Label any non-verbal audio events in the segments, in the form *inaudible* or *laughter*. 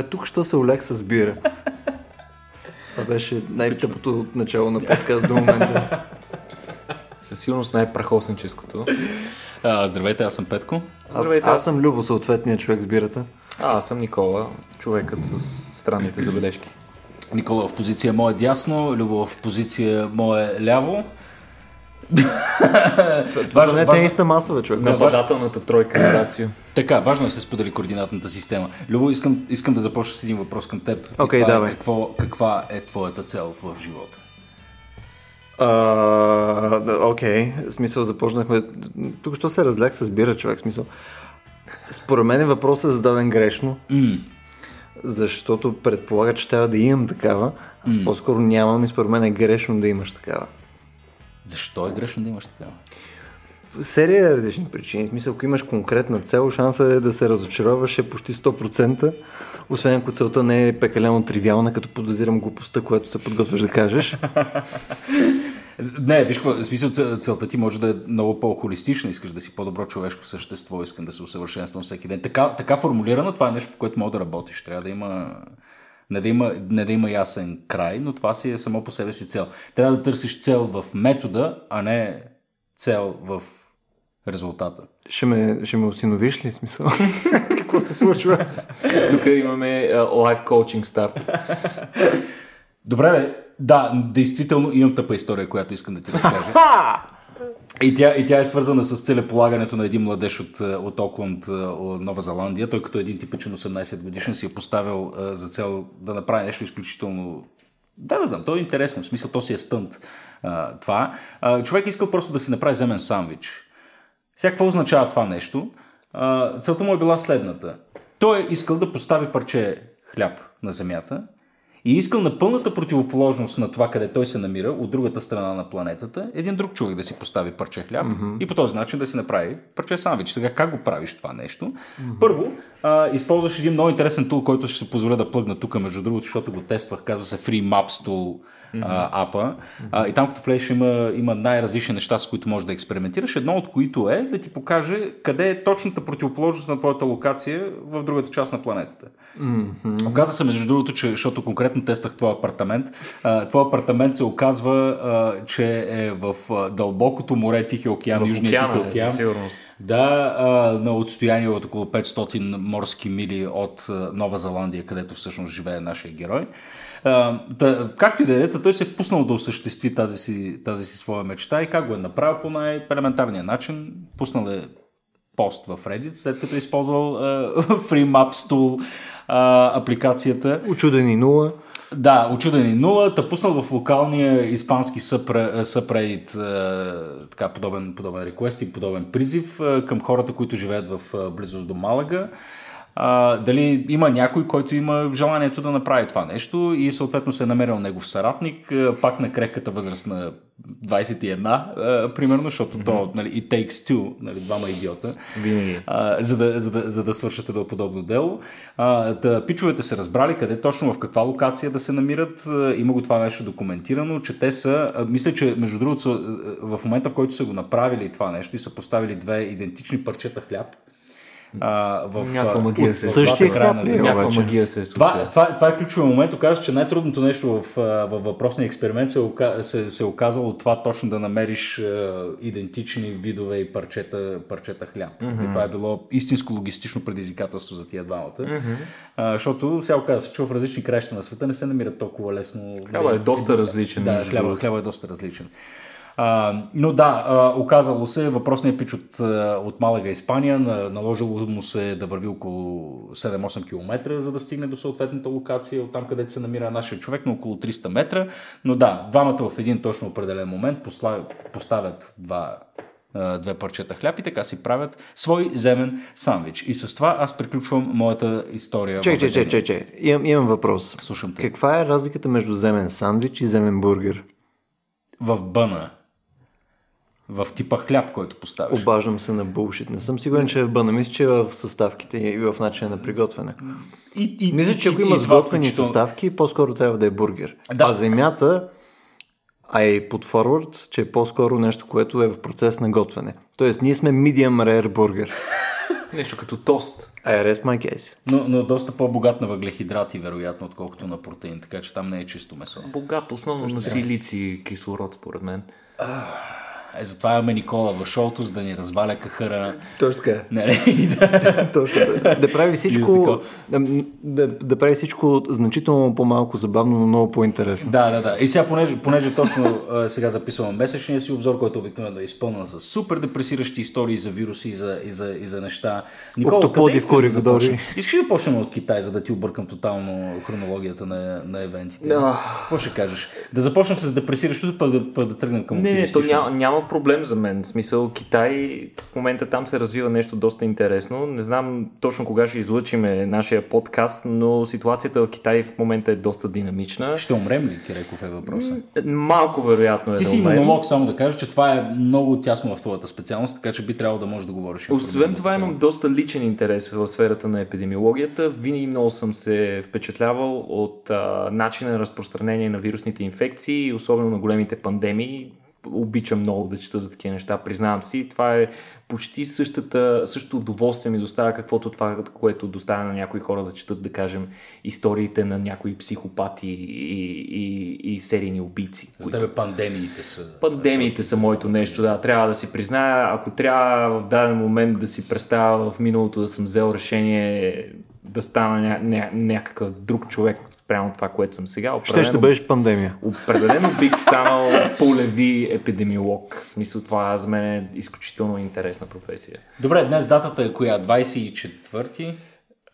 Добре, тук що се олег с бира. Това беше най-тъпото начало на подкаст до момента. Със сигурност най-прахосническото. А, здравейте, аз съм Петко. Аз, Здравейте, аз аз- съм Любо, съответният човек с бирата. А, аз съм Никола, човекът с странните забележки. Никола в позиция мое дясно, Любо в позиция мое ляво. *laughs* Това не е тенисна масова, човек. Нападателната тройка на Рацио. Така, важно е да се сподели координатната система. Любо, искам, искам да започна с един въпрос към теб. Това е давай. Какво, каква е твоята цел в живота? Окей, в смисъл започнахме. Тук що се разлях с бира, човек, смисъл. Според мен въпросът е зададен грешно, М, защото предполага, че трябва да имам такава. Аз по-скоро нямам и според мен е грешно да имаш такава. Защо е грешно да имаш такава? Серия различни причини. В смисъл, ако имаш конкретна цел, шанса е да се разочароваш е почти 100%, освен ако целта не е пекалено тривиална, като подозирам глупостта, която се подготвяш да кажеш. *laughs* Не, виж какво, в смисъл цел- целта ти може да е много по-холистична, искаш да си по-добро човешко същество, искам да се усъвършенствам всеки ден. Така, така формулирана, това е нещо, по което мога да работиш. Трябва да има не да, има, не да има ясен край, но това си е само по себе си цел. Трябва да търсиш цел в метода, а не цел в резултата. Ще ме, ще ме осиновиш ли, смисъл? *laughs* Какво се случва? Тук имаме лайф коучинг старт. Добре, да, действително имам тъпа история, която искам да ти разкажа. И тя, и тя е свързана с целеполагането на един младеж от, е, от Окланд, е, от Нова Зеландия. Той като един типичен 18 годишен си е поставил е, за цел да направи нещо изключително да, да знам, то е интересно, в смисъл то си е стънт това. Човек искал просто да си направи земен сандвич. Сега какво означава това нещо? Целта му е била следната. Той е искал да постави парче хляб на земята и искал на пълната противоположност на това, къде той се намира, от другата страна на планетата, един друг човек да си постави парче хляб mm-hmm. и по този начин да си направи парче сандвич. Сега как го правиш това нещо? Mm-hmm. Първо, а, използваш един много интересен тул, който ще се позволя да плъгна тук, между другото, защото го тествах, казва се Free Maps Tool а, апа. А, и там като влезеш има, има най-различни неща, с които можеш да експериментираш. Едно от които е да ти покаже къде е точната противоположност на твоята локация в другата част на планетата. Mm-hmm. Оказа се, между другото, че, защото конкретно тестах твой апартамент, а, твой апартамент се оказва, а, че е в дълбокото море, Тихия океан, Южния Тихи океана, океан. със сигурност. Да, а, на отстояние от около 500 морски мили от Нова Зеландия, където всъщност живее нашия герой. А, та, както и да е, той се е впуснал да осъществи тази си, тази си своя мечта и как го е направил по най-елементарния начин. Пуснал е пост в Reddit, след като е използвал а, *laughs* Free Maps Tool а, апликацията. Очудени нула. Да, очудени нула, та пуснал в локалния испански съпредит така подобен, подобен реквест и подобен призив а, към хората, които живеят в а, близост до Малага. А, дали има някой, който има желанието да направи това нещо и съответно се е намерил негов съратник, пак на крехката възраст на 21, а, примерно, защото mm-hmm. то, нали, it takes two, нали, двама идиота, Винаги. а, за, да, за, да, за да свършат едно подобно дело. А, да, пичовете се разбрали къде точно, в каква локация да се намират. Има го това нещо документирано, че те са, а, мисля, че между другото, в момента в който са го направили това нещо и са поставили две идентични парчета хляб, а, в, Някаква магия от се е същия край на ли е? Някаква магия се е Това, това, това е ключовия момент. Оказва, че най-трудното нещо в, във въпросния експеримент се, се, се е оказало това точно да намериш а, идентични видове и парчета, парчета хляб. Mm-hmm. И това е било истинско логистично предизвикателство за тия двамата. Mm-hmm. А, защото сега оказва че в различни краища на света не се намират толкова лесно. Хляба е доста различен. Да, хляба, хляба е доста различен. А, но да, а, оказало се, въпросният пич от, от Малага, Испания, на, наложило му се да върви около 7-8 км, за да стигне до съответната локация, от там където се намира нашия човек, на около 300 метра. Но да, двамата в един точно определен момент посла- поставят два две парчета хляб и така си правят свой земен сандвич. И с това аз приключвам моята история. Чек, чек, чек, въведение. чек, чек. Имам, имам въпрос. Слушам те. Каква е разликата между земен сандвич и земен бургер? В бъна. В типа хляб, който поставяш. Обаждам се на булшит. Не съм сигурен, че е в бъна. Мисля, че е в съставките и в начина на приготвяне. И, и, Мисля, че ако има сготвени включително- съставки, по-скоро трябва да е бургер. Да. А земята, а и под форвард, че е по-скоро нещо, което е в процес на готвене. Тоест, ние сме medium rare бургер. *laughs* Нещо като тост. I rest my case. Но, но доста по-богат на въглехидрати, вероятно, отколкото на протеин, така че там не е чисто месо. Богат, основно на силици и кислород, според мен. Е, затова имаме Никола в шоуто, за да ни разваля кахъра. Точно така. Нали? *laughs* Да. Точно. Да, да прави всичко, да, да, да прави всичко значително по-малко забавно, но много по-интересно. Да, да, да. И сега, понеже, понеже точно сега записвам месечния си обзор, който обикновено е изпълнен с супер депресиращи истории за вируси и за, и за, и за неща. Октоподи къде искаш скоро започнем? Искаш ли да почнем от Китай, за да ти объркам тотално хронологията на, на евентите? Да. Какво ще кажеш? Да започнем с депресиращото, пък да, пък да тръгнем към Не, не, то оптимистично. няма, няма проблем за мен. В смисъл, Китай в момента там се развива нещо доста интересно. Не знам точно кога ще излъчиме нашия подкаст, но ситуацията в Китай в момента е доста динамична. Ще умрем ли, Киреков е въпроса? Малко вероятно е Ти да си имунолог, само да кажа, че това е много тясно в твоята специалност, така че би трябвало да можеш да говориш. Освен това имам доста личен интерес в сферата на епидемиологията. Винаги много съм се впечатлявал от а, начина на разпространение на вирусните инфекции, особено на големите пандемии. Обичам много да чета за такива неща, признавам си. Това е почти същата, същото удоволствие ми доставя, каквото това, което доставя на някои хора да четат, да кажем, историите на някои психопати и, и, и серийни убийци. За тебе пандемиите са... Пандемиите са моето нещо, да. Трябва да си призная, ако трябва в даден момент да си представя в миналото да съм взел решение да стана ня, ня, някакъв друг човек спрямо това, което съм сега, Ще ще бъдеш пандемия. определено бих станал полеви епидемиолог. В смисъл това за мен е изключително интересна професия. Добре, днес датата е коя? 24-ти?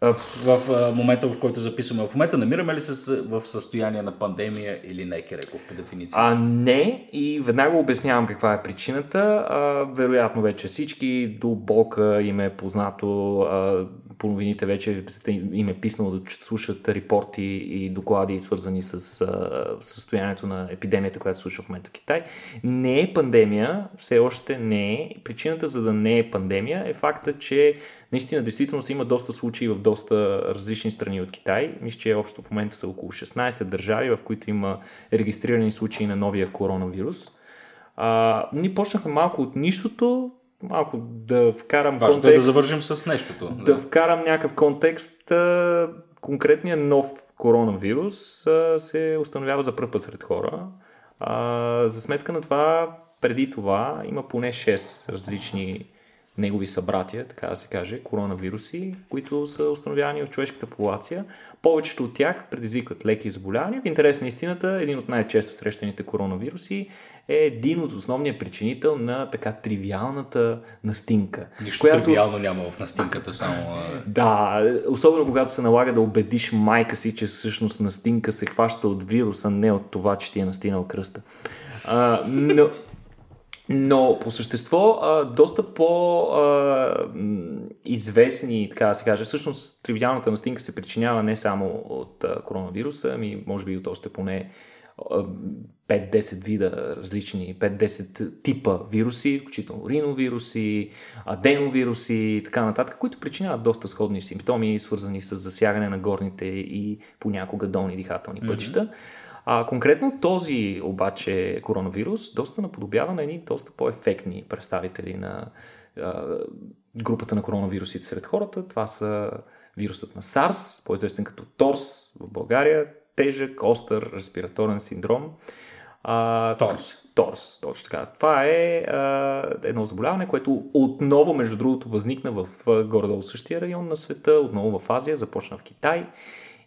А, В момента, в който записваме. В момента намираме ли се в състояние на пандемия или не, Киреков, по дефиниция? А не, и веднага обяснявам каква е причината. А, вероятно вече всички до болка им е познато, а, по новините вече им е писнало да слушат репорти и доклади, свързани с а, състоянието на епидемията, която се случва в момента в Китай. Не е пандемия, все още не е. Причината за да не е пандемия е факта, че наистина действително се има доста случаи в доста различни страни от Китай. Мисля, че общо в момента са около 16 държави, в които има регистрирани случаи на новия коронавирус. А, ние почнахме малко от нищото, малко да вкарам Важното е контекст. да завършим с нещото. Да вкарам някакъв контекст. Конкретният нов коронавирус се установява за първ път сред хора. За сметка на това, преди това има поне 6 различни негови събратия, така да се каже, коронавируси, които са установявани в човешката популация. Повечето от тях предизвикват леки заболявания. В интерес на истината, един от най-често срещаните коронавируси е един от основния причинител на така тривиалната настинка. Нищо тривиално няма в настинката, само... Да, особено когато се налага да убедиш майка си, че всъщност настинка се хваща от вируса, не от това, че ти е настинал кръста. А, но, но по същество, а, доста по-известни, така да се каже, всъщност тривиалната настинка се причинява не само от а, коронавируса, ами може би от още поне а, 5-10 вида различни, 5-10 типа вируси, включително риновируси, аденовируси и така нататък, които причиняват доста сходни симптоми, свързани с засягане на горните и понякога долни дихателни пътища. А, конкретно този обаче коронавирус доста наподобява на едни доста по-ефектни представители на а, групата на коронавирусите сред хората. Това са вирусът на SARS, по-известен като ТОРС в България, тежък, остър респираторен синдром. А, Торс. ТОРС, точно така. Това е а, едно заболяване, което отново, между другото, възникна в горе-долу същия район на света, отново в Азия, започна в Китай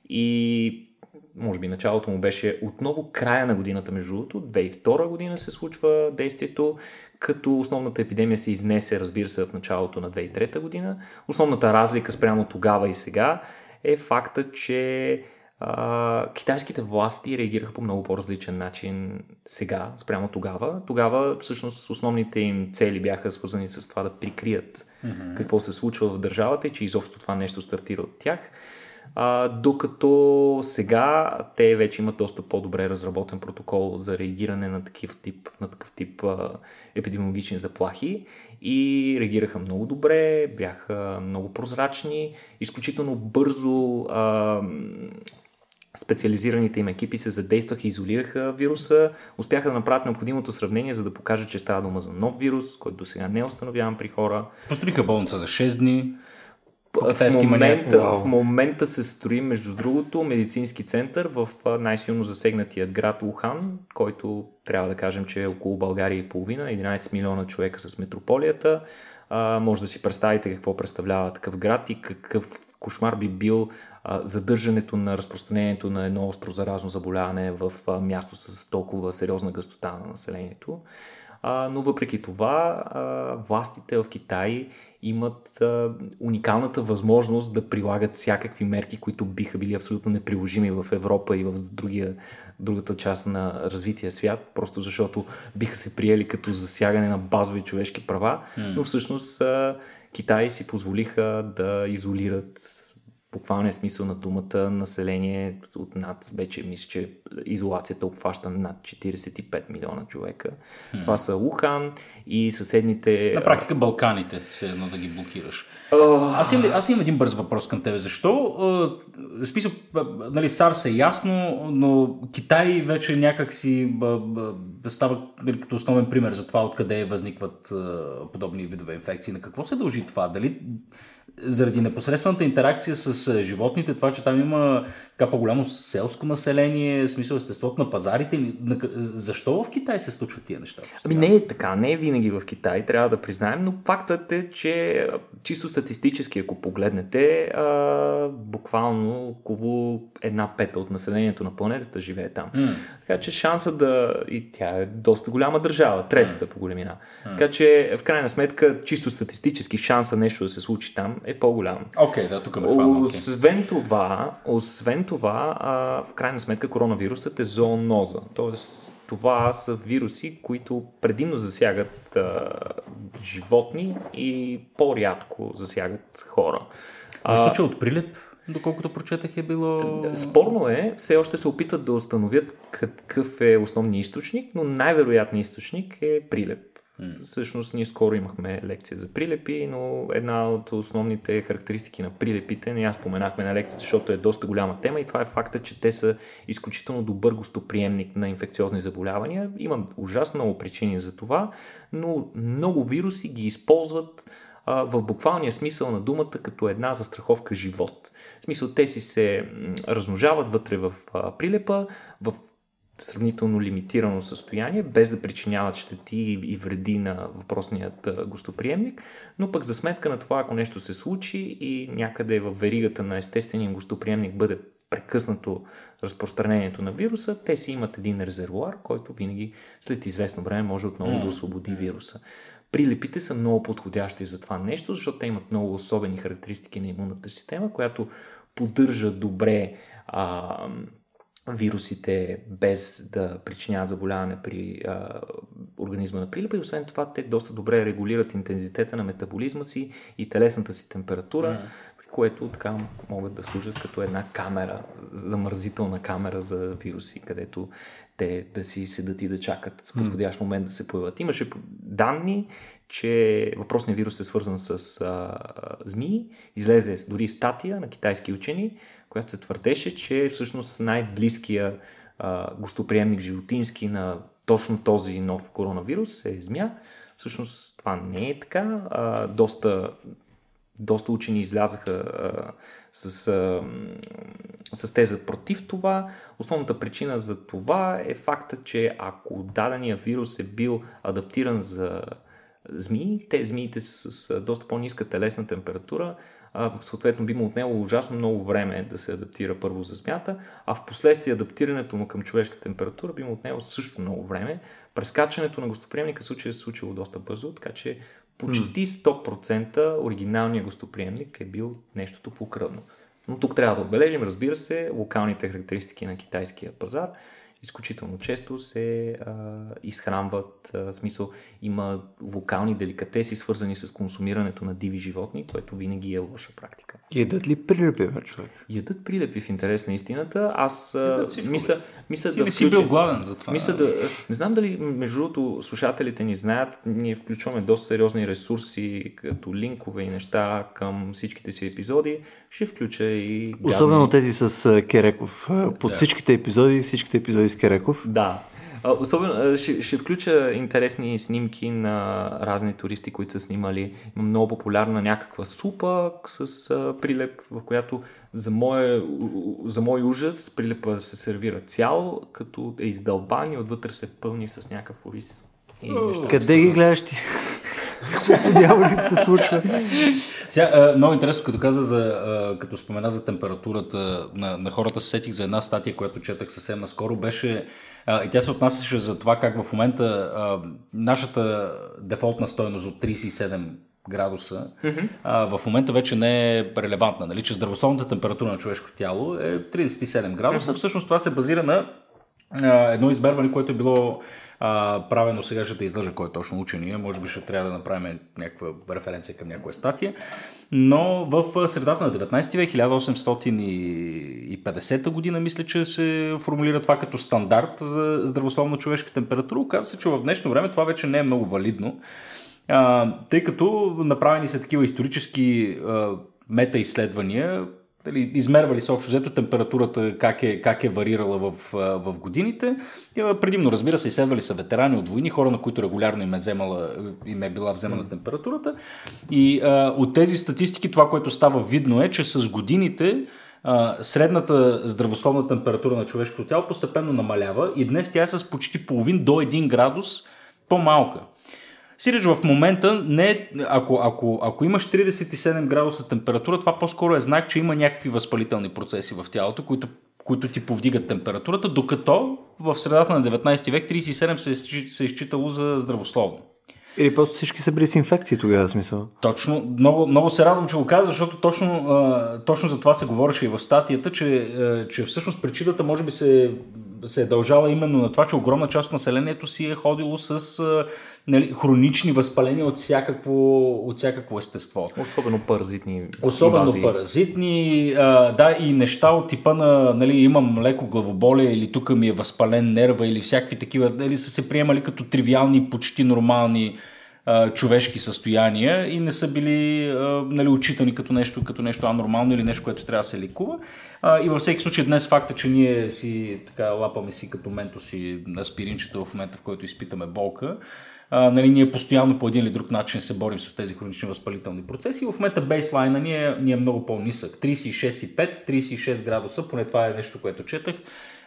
и може би началото му беше отново края на годината, между другото, 2002 година се случва действието, като основната епидемия се изнесе, разбира се, в началото на 2003 година. Основната разлика спрямо тогава и сега е факта, че а, китайските власти реагираха по много по-различен начин сега, спрямо тогава. Тогава всъщност основните им цели бяха свързани с това да прикрият mm-hmm. какво се случва в държавата и че изобщо това нещо стартира от тях. А, докато сега те вече имат доста по-добре разработен протокол за реагиране на такив тип, на такъв тип а, епидемиологични заплахи и реагираха много добре, бяха много прозрачни, изключително бързо а, специализираните им екипи се задействаха и изолираха вируса, успяха да направят необходимото сравнение, за да покажат, че става дума за нов вирус, който до сега не е установяван при хора. Построиха болница за 6 дни. В момента, в момента се строи, между другото, медицински център в най-силно засегнатия град Ухан, който трябва да кажем, че е около България и половина, 11 милиона човека с метрополията. А, може да си представите какво представлява такъв град и какъв кошмар би бил а, задържането на разпространението на едно остро заразно заболяване в а, място с толкова сериозна гъстота на населението. А, но въпреки това, а, властите в Китай имат а, уникалната възможност да прилагат всякакви мерки, които биха били абсолютно неприложими в Европа и в другия, другата част на развития свят, просто защото биха се приели като засягане на базови човешки права, mm. но всъщност а, Китай си позволиха да изолират буквалния смисъл на думата население от над, вече мисля, че изолацията обхваща над 45 милиона човека. Hmm. Това са Ухан и съседните... На практика Балканите, все едно да ги блокираш. Uh... Аз, имам, аз имам един бърз въпрос към тебе. Защо? Uh, смисъл, нали, САРС е ясно, но Китай вече някак си става нали, като основен пример за това откъде възникват подобни видове инфекции. На какво се дължи това? Дали заради непосредствената интеракция с животните, това, че там има така по-голямо селско население, в смисъл естеството на пазарите, защо в Китай се случват тия неща? Ами не е така, не е винаги в Китай, трябва да признаем, но фактът е, че чисто статистически, ако погледнете, а, буквално около една пета от населението на планетата живее там. Mm. Така че шанса да... И тя е доста голяма държава, третата mm. по големина. Mm. Така че, в крайна сметка, чисто статистически шанса нещо да се случи там е по-голям. Окей, okay, да, тук ме хвана. Освен това, освен това а, в крайна сметка коронавирусът е зооноза. Тоест, това са вируси, които предимно засягат а, животни и по-рядко засягат хора. В случай от прилеп, доколкото прочетах е било... Спорно е, все още се опитват да установят какъв е основният източник, но най-вероятният източник е прилеп. Mm. Всъщност ние скоро имахме лекция за прилепи, но една от основните характеристики на прилепите, не аз споменахме на лекцията, защото е доста голяма тема и това е факта, че те са изключително добър гостоприемник на инфекциозни заболявания. Има ужасно много причини за това, но много вируси ги използват в буквалния смисъл на думата като една застраховка живот. В смисъл те си се размножават вътре в прилепа, в сравнително лимитирано състояние, без да причиняват щети и вреди на въпросният гостоприемник, но пък за сметка на това, ако нещо се случи и някъде в веригата на естествения гостоприемник бъде прекъснато разпространението на вируса, те си имат един резервуар, който винаги след известно време може отново да освободи вируса. Прилепите са много подходящи за това нещо, защото те имат много особени характеристики на имунната система, която поддържа добре а, вирусите без да причиняват заболяване при а, организма на прилепа и освен това те доста добре регулират интензитета на метаболизма си и телесната си температура, mm. при което така могат да служат като една камера, замързителна камера за вируси, където те да си седат и да чакат с подходящ момент да се появят. Имаше данни, че въпросният вирус е свързан с а, змии. Излезе дори статия на китайски учени, която се твърдеше, че е всъщност най-близкия а, гостоприемник животински на точно този нов коронавирус е змия. Всъщност това не е така. А, доста, доста учени излязаха а, с, а, с теза против това. Основната причина за това е факта, че ако дадения вирус е бил адаптиран за змии, те змиите са с доста по-ниска телесна температура, съответно би му отнело ужасно много време да се адаптира първо за змията, а в последствие адаптирането му към човешка температура би му отнело също много време. Прескачането на гостоприемника случай се случило доста бързо, така че почти 100% оригиналният гостоприемник е бил нещото покръвно. Но тук трябва да отбележим, разбира се, локалните характеристики на китайския пазар изключително често се а, изхранват, а, смисъл има локални деликатеси, свързани с консумирането на диви животни, което винаги е лоша практика. Ядат ли прилепи, бе, човек? Ядат прилепи в интерес на истината. Аз а, мисля, мисля Ти да не си бил гладен за това. Мисля да, не знам дали между другото слушателите ни знаят, ние включваме доста сериозни ресурси, като линкове и неща към всичките си епизоди. Ще включа и... Особено тези с Кереков. Под да. всичките епизоди, всичките епизоди с Кереков. Да. Особено ще, ще включа интересни снимки на разни туристи, които са снимали. Има много популярна някаква супа с а, прилеп, в която за мой, за мой ужас прилепа се сервира цял, като е издълбан и отвътре се пълни с някакъв ориз. И неща. Къде ги гледаш ти? Какво ли се случва? Сега, много интересно, като каза за, като спомена за температурата на, на хората, се сетих за една статия, която четах съвсем наскоро, беше и тя се отнасяше за това как в момента нашата дефолтна стойност от 37 градуса, mm-hmm. а, в момента вече не е релевантна. Нали? Че здравословната температура на човешкото тяло е 37 градуса. Mm-hmm. Всъщност това се базира на а, едно измерване, което е било а, правено сега ще те излъжа кой е точно учения, може би ще трябва да направим някаква референция към някоя статия, но в средата на 19 век, 1850 година, мисля, че се формулира това като стандарт за здравословна човешка температура. Оказва се, че в днешно време това вече не е много валидно, а, тъй като направени са такива исторически а, мета-изследвания, дали, измервали се общо взето температурата, как е, как е варирала в, в годините. И, предимно, разбира се, изследвали са ветерани от войни, хора, на които регулярно им е, вземала, им е била вземана температурата. И а, от тези статистики това, което става видно е, че с годините а, средната здравословна температура на човешкото тяло постепенно намалява и днес тя е с почти половин до 1 градус по-малка. Сиреч в момента, не, ако, ако, ако имаш 37 градуса температура, това по-скоро е знак, че има някакви възпалителни процеси в тялото, които, които ти повдигат температурата, докато в средата на 19 век 37 се, е се е изчитало за здравословно. Или просто всички са били с инфекции тогава, смисъл. Точно. Много, много се радвам, че го каза, защото точно, точно за това се говореше и в статията, че, че всъщност причината може би се, се е дължала именно на това, че огромна част от населението си е ходило с нали, хронични възпаления от всякакво, от всякакво естество. Особено паразитни. Особено инвазии. паразитни, а, да, и неща от типа на, нали, имам леко главоболие или тук ми е възпален нерва или всякакви такива, нали, са се приемали като тривиални, почти нормални а, човешки състояния и не са били а, нали, отчитани като нещо, като нещо анормално или нещо, което трябва да се ликува. А, и във всеки случай днес факта, че ние си така лапаме си като менто си на спиринчета в момента, в който изпитаме болка, а, нали, ние постоянно по един или друг начин се борим с тези хронични възпалителни процеси. В момента бейслайна ни е, ни е много по-нисък. 36,5, 36 градуса, поне това е нещо, което четах,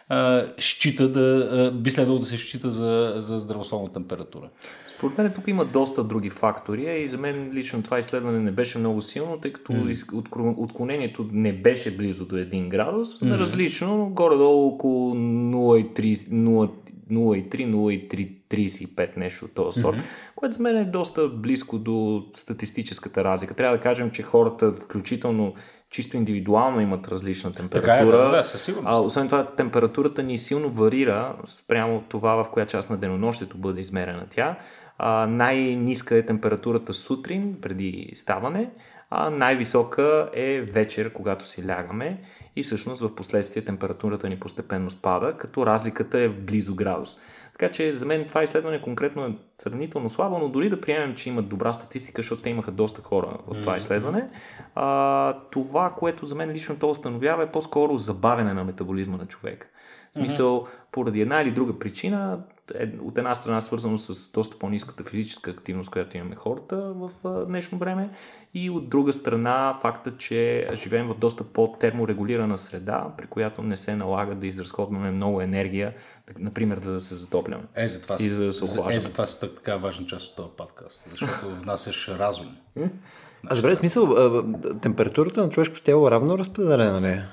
а, счита да, а, би следвало да се счита за, за здравословна температура. Според мен тук има доста други фактори и за мен лично това изследване не беше много силно, тъй като mm. отклонението не беше близо до 1 градус, mm. различно, горе-долу около 0,3, 0,3-0,35 нещо от този сорт, mm-hmm. което за мен е доста близко до статистическата разлика. Трябва да кажем, че хората, включително чисто индивидуално имат различна температура. Така е, да, да, със сигурност. А, освен това, температурата ни силно варира спрямо това, в коя част на денонощието бъде измерена тя. А, най-ниска е температурата сутрин, преди ставане, а най-висока е вечер, когато си лягаме и всъщност в последствие температурата ни постепенно спада, като разликата е близо градус. Така че за мен това изследване конкретно е сравнително слабо, но дори да приемем, че имат добра статистика, защото те имаха доста хора в това изследване, а, това, което за мен лично то установява е по-скоро забавяне на метаболизма на човека. В смисъл, поради една или друга причина, е, от една страна свързано с доста по-низката физическа активност, която имаме хората в днешно време и от друга страна факта, че живеем в доста по-терморегулирана среда, при която не се налага да изразходваме много енергия, например, за да се затопляме. Е, за това, и за да се охлаждаме. Е, за това си така важна част от този подкаст, защото внасяш разум. А добре, смисъл, температурата на човешкото тяло равно разпределена ли е?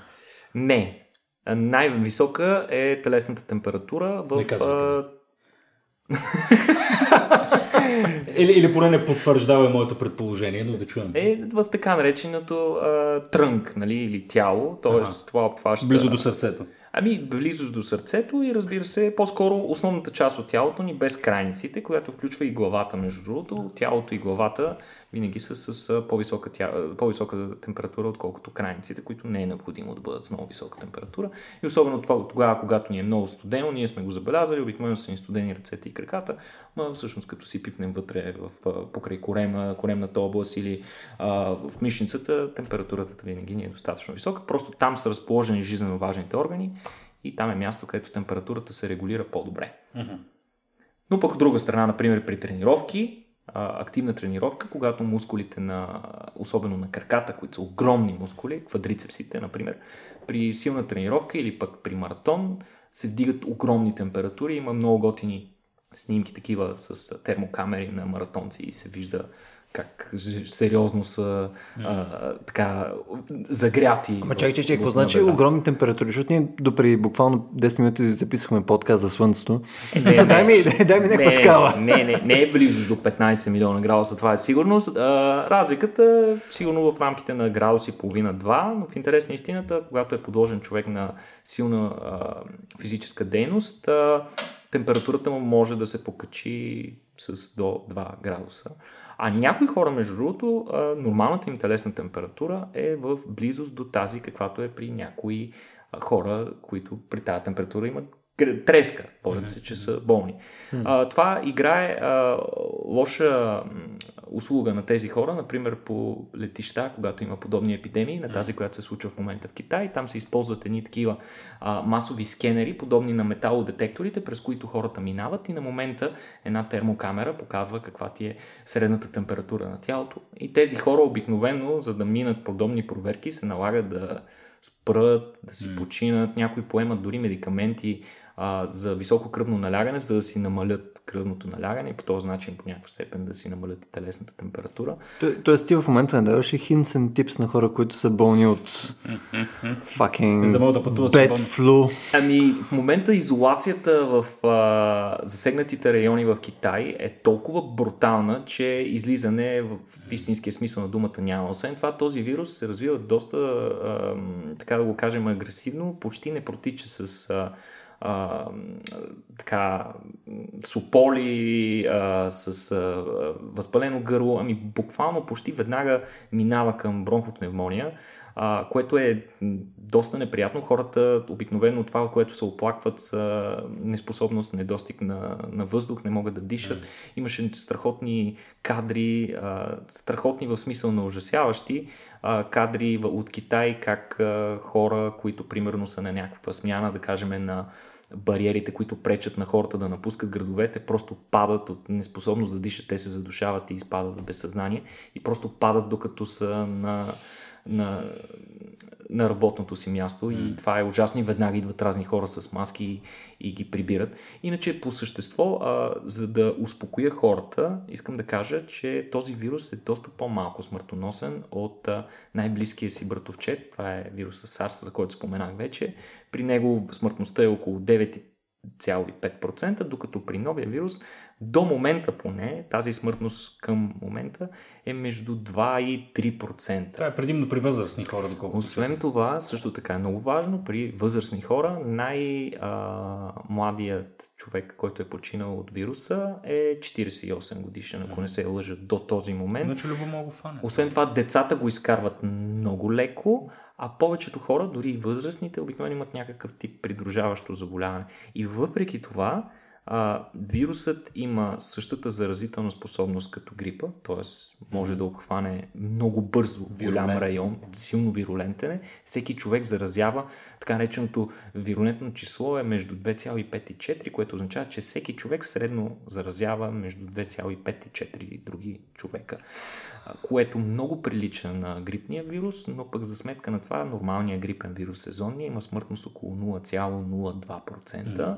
Не. Най-висока е телесната температура в *laughs* или, или поне не потвърждава моето предположение, но да чуем. Е в така нареченото а, трънк, нали, или тяло, т.е. това обхваща... Близо до сърцето. Ами, близо до сърцето и разбира се, по-скоро основната част от тялото ни без крайниците, която включва и главата, между другото. Тялото и главата винаги са с по-висока, тя, по-висока температура, отколкото крайниците, които не е необходимо да бъдат с много висока температура. И особено това, тогава, когато ни е много студено, ние сме го забелязали, обикновено са ни студени ръцете и краката, но всъщност като си пипнем вътре в, покрай корема, коремната област или а, в мишницата, температурата винаги ни е достатъчно висока. Просто там са разположени жизненно важните органи и там е място, където температурата се регулира по-добре. Но пък от друга страна, например, при тренировки, активна тренировка, когато мускулите на, особено на краката, които са огромни мускули, квадрицепсите, например, при силна тренировка или пък при маратон се вдигат огромни температури. Има много готини снимки такива с термокамери на маратонци и се вижда как сериозно са а, така загряти. Ама чакай, чакай, какво значи наведа. огромни температури? Защото ние допри буквално 10 минути записахме подкаст за Слънцето. Не, Са, не. дай, ми, *laughs* дай ми някаква не, скала. Не, не, не е близо до 15 милиона градуса, това е сигурност. А, разликата е сигурно в рамките на градус и половина-два, но в интерес на истината, когато е подложен човек на силна а, физическа дейност, а, температурата му може да се покачи с до 2 градуса. А някои хора, между другото, нормалната им телесна температура е в близост до тази, каквато е при някои хора, които при тази температура имат треска, водят се, че са болни. А, това играе а, лоша услуга на тези хора, например по летища, когато има подобни епидемии, на тази, която се случва в момента в Китай. Там се използват едни такива а, масови скенери, подобни на металодетекторите, през които хората минават и на момента една термокамера показва каква ти е средната температура на тялото. И тези хора обикновено, за да минат подобни проверки, се налага да спрат, да си починат, някои поемат дори медикаменти а, за високо кръвно налягане, за да си намалят кръвното налягане и по този начин по някаква степен да си намалят и телесната температура. То- Тоест ти в момента не даваш hints and tips на хора, които са болни от fucking За да могат да пътуват bad flu? Ами, в момента изолацията в а, засегнатите райони в Китай е толкова брутална, че излизане в, в истинския смисъл на думата няма. Освен това, този вирус се развива доста, а, така да го кажем, агресивно, почти не протича с а, а, така, сополи, а, с а, възпалено гърло, ами буквално почти веднага минава към бронхопневмония, а, което е доста неприятно. Хората обикновено това, от което се оплакват са неспособност, недостиг на, на въздух, не могат да дишат. Имаше страхотни кадри, а, страхотни в смисъл на ужасяващи а, кадри от Китай, как а, хора, които примерно са на някаква смяна, да кажем на бариерите, които пречат на хората да напускат градовете, просто падат от неспособност да дишат, те се задушават и изпадат в безсъзнание и просто падат докато са на, на, на работното си място и това е ужасно и веднага идват разни хора с маски и, и ги прибират. Иначе по същество, а, за да успокоя хората, искам да кажа, че този вирус е доста по-малко смъртоносен от а, най-близкия си братовчет, това е вируса SARS, за който споменах вече. При него смъртността е около 9,5%, докато при новия вирус до момента поне, тази смъртност към момента е между 2 и 3%. Това е предимно при възрастни хора, доколкото. Освен това, също така е много важно, при възрастни хора най-младият човек, който е починал от вируса е 48 годишен, ако не се лъжа до този момент. Иначе любо мога фане. Освен това, децата го изкарват много леко, а повечето хора, дори и възрастните, обикновено имат някакъв тип придружаващо заболяване. И въпреки това, а, вирусът има същата заразителна способност като грипа, т.е. може да обхване много бързо голям район, силно вирулентен е. Всеки човек заразява, така нареченото вирулентно число е между 2,5 и 4, което означава, че всеки човек средно заразява между 2,5 и 4 други човека, което много прилича на грипния вирус, но пък за сметка на това нормалният грипен вирус сезонния има смъртност около 0,02%,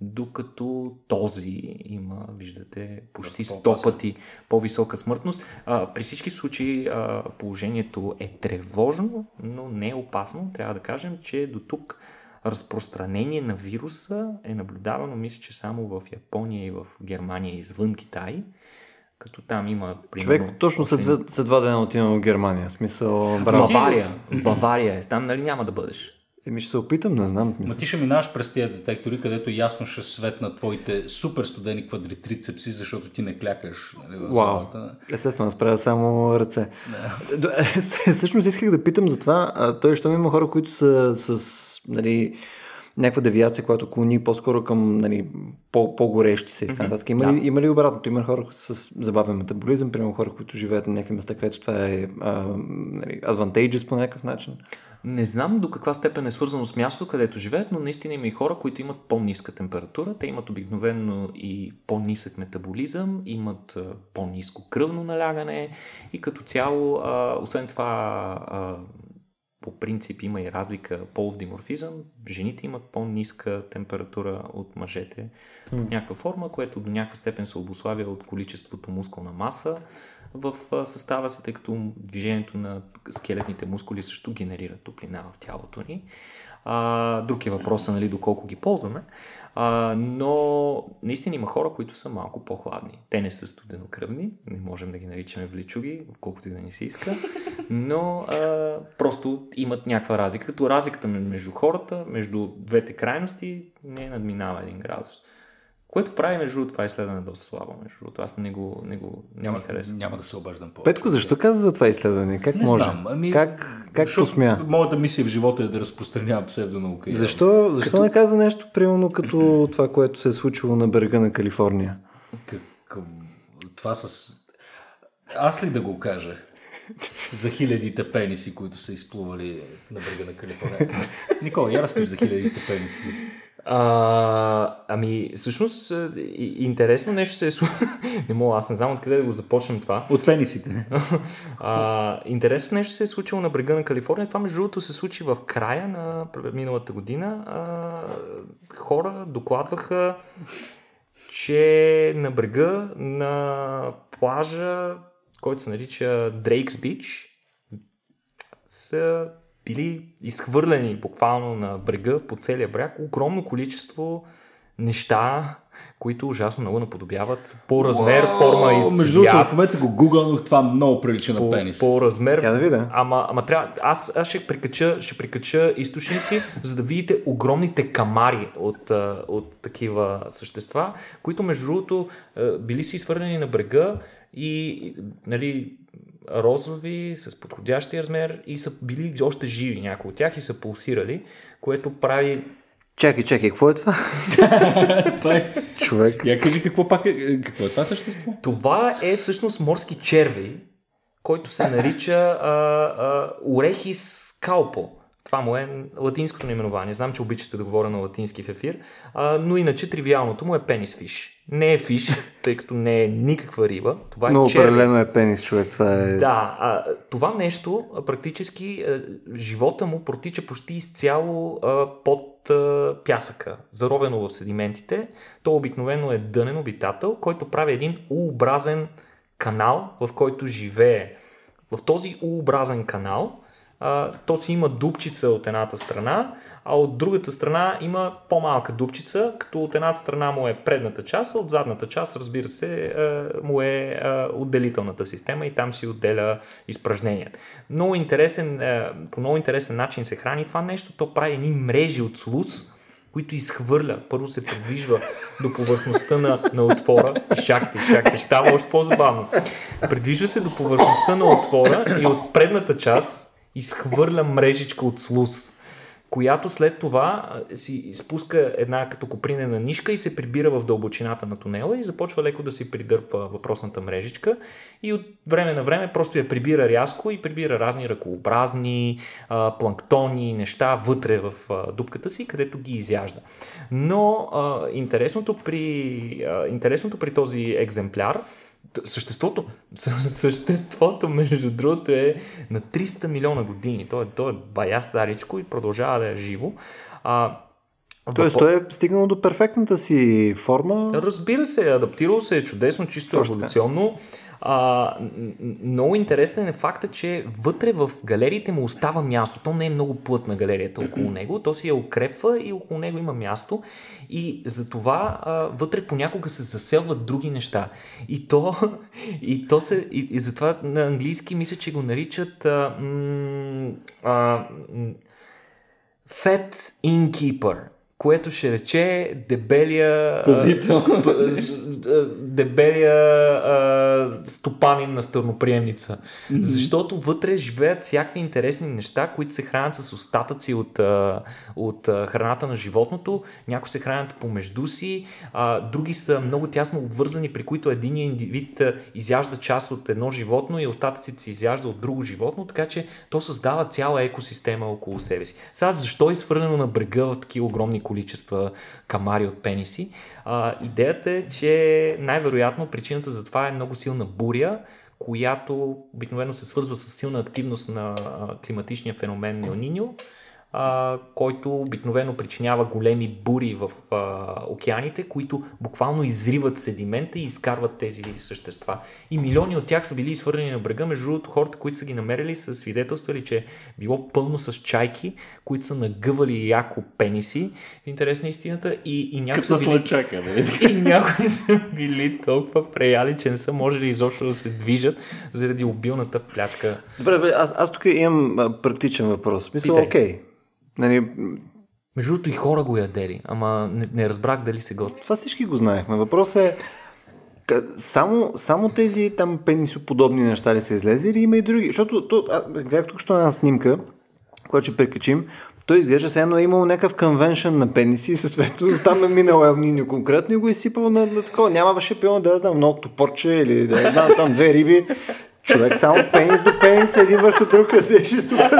докато този има, виждате, почти Доста 100 по-опасен. пъти по-висока смъртност. А, при всички случаи а, положението е тревожно, но не е опасно. Трябва да кажем, че до тук разпространение на вируса е наблюдавано, мисля, че само в Япония и в Германия извън Китай, като там има примерно... Човек точно след, след два дена отивам в Германия. Смисъл, В браво. Бавария. В Бавария е. Там нали няма да бъдеш? Еми ще се опитам, не знам. Мисля. ти ще минаваш през тия детектори, където ясно ще светнат твоите супер студени квадритрицепси, защото ти не клякаш. Нали, Вау. залата. Естествено, аз правя само ръце. До- е, Всъщност исках да питам за това. Той, що има хора, които са с нали, някаква девиация, която клони по-скоро към нали, по- по-горещи се и така нататък. Има, ли, има ли обратното? Има хора с забавен метаболизъм, примерно хора, които живеят на някакви места, където това е а, нали, advantageous по някакъв начин? Не знам до каква степен е свързано с мястото, където живеят, но наистина има и хора, които имат по-ниска температура. Те имат обикновено и по-нисък метаболизъм, имат по-ниско кръвно налягане и като цяло, а, освен това, а, по принцип има и разлика полов диморфизъм. Жените имат по-ниска температура от мъжете в някаква форма, което до някаква степен се обославя от количеството мускулна маса в състава си, тъй като движението на скелетните мускули също генерира топлина в тялото ни. А, друг е въпросът, нали, доколко ги ползваме. А, но наистина има хора, които са малко по-хладни. Те не са студенокръвни, не можем да ги наричаме вличуги, колкото и да ни се иска, но а, просто имат някаква разлика. Като разликата между хората, между двете крайности, не надминава един градус. Което прави, между другото, това изследване доста слабо. Между другото, аз не го, не го няма, не хареса. Няма да се обаждам по Петко, защо каза за това изследване? Как не може? Знам, ами, как как посмя? Моята мисия в живота е да разпространявам псевдонаука. Защо, защо като... не каза нещо, примерно, като това, което се е случило на брега на Калифорния? Как... Това с... Аз ли да го кажа? за хилядите пениси, които са изплували на брега на Калифорния. *laughs* Никола, я разкажи за хилядите пениси. А, ами, всъщност, интересно нещо се е случило. *laughs* не мога, аз не знам откъде да го започнем това. От пенисите. *laughs* а, интересно нещо се е случило на брега на Калифорния. Това, между другото, се случи в края на миналата година. А, хора докладваха, че на брега на плажа, който се нарича Дрейкс Бич, са били изхвърлени буквално на брега, по целия бряг, огромно количество неща, които ужасно много наподобяват по размер, wow, форма и цвят. Между другото, в момента го гугълнах, това много прилича на по, пенис. По размер. Я да видя. Ама, ама трябва, аз, аз ще, прикача, ще прикача източници, *laughs* за да видите огромните камари от, от такива същества, които между другото били си свърнени на брега и нали, розови, с подходящия размер и са били още живи някои от тях и са пулсирали, което прави Чакай, чакай, какво е това? *laughs* това е... Човек. Я кажи какво пак е, какво е това същество? Това е всъщност морски червей, който се нарича а, а, Урехис калпо. Това му е латинското наименование. Знам, че обичате да говоря на латински в ефир, а, но иначе тривиалното му е пенис фиш. Не е фиш, *laughs* тъй като не е никаква риба. Това е Но червей. определено е пенис, човек. Това е... Да, а, това нещо практически а, живота му протича почти изцяло а, под а, пясъка, заровено в седиментите. То обикновено е дънен обитател, който прави един U-образен канал, в който живее. В този U-образен канал то си има дупчица от едната страна, а от другата страна има по-малка дупчица, като от едната страна му е предната част, а от задната част, разбира се, а, му е а, отделителната система и там си отделя изпражненията. Много интересен, а, по много интересен начин се храни това нещо, то прави едни мрежи от слуз, които изхвърля. Първо се придвижва до повърхността на, на отвора. Изчакайте, изчакайте, става още по-забавно. Придвижва се до повърхността на отвора и от предната част изхвърля мрежичка от слуз, която след това си спуска една като копринена нишка и се прибира в дълбочината на тунела и започва леко да си придърпва въпросната мрежичка и от време на време просто я прибира рязко и прибира разни ръкообразни, планктони, неща вътре в дупката си, където ги изяжда. Но интересното, при, интересното при този екземпляр Съществото, *laughs* съществото, между другото, е на 300 милиона години. То е, то е бая старичко и продължава да е живо. А, Тоест, той е стигнал до перфектната си форма. Разбира се, адаптирал се е чудесно, чисто Точно еволюционно. А, много интересен е факта, че вътре в галериите му остава място. То не е много плътна галерията около него, то си я укрепва и около него има място. И затова а, вътре понякога се заселват други неща. И то, *laughs* и то се. И, и затова на английски мисля, че го наричат. А, м, а, Fat Innkeeper което ще рече дебелия, Пазител. *laughs* дебелия а, стопанин на стърноприемница. Защото вътре живеят всякакви интересни неща, които се хранят с остатъци от, а, от а, храната на животното. Някои се хранят помежду си, а, други са много тясно обвързани, при които един индивид изяжда част от едно животно и остатъците се изяжда от друго животно, така че то създава цяла екосистема около себе си. Сега защо е изхвърлено на брега в такива огромни количества камари от пениси? А, идеята е, че най-вероятно причината за това е много силна буря, която обикновено се свързва с силна активност на климатичния феномен Ел Ниньо, а, който обикновено причинява големи бури в а, океаните, които буквално изриват седимента и изкарват тези същества. И милиони от тях са били изхвърлени на брега. Между другото, хората, които са ги намерили, са свидетелствали, че е било пълно с чайки, които са нагъвали яко пениси, в интерес на истината, и, и някои са били слънчака, *laughs* и някои са били толкова преяли, че не са можели изобщо да се движат заради обилната плячка. Добре, бе, аз, аз тук имам а, практичен въпрос. Мисля, окей. Нали, Между другото и хора го ядели, ама не, не разбрах дали се готви. това всички го знаехме. Въпросът е само, само тези там пенисоподобни неща ли са излезли или има и други? Защото то, а, гледах тук що една снимка, която ще прекачим. Той изглежда все едно е имал някакъв конвеншън на пениси и съответно *laughs* там е минал Елниньо конкретно и го е изсипал на, на такова. Няма беше пилно да я знам много топорче или да я знам там две риби. Човек само пенис до пенис, един върху друг, *laughs* разеше супер.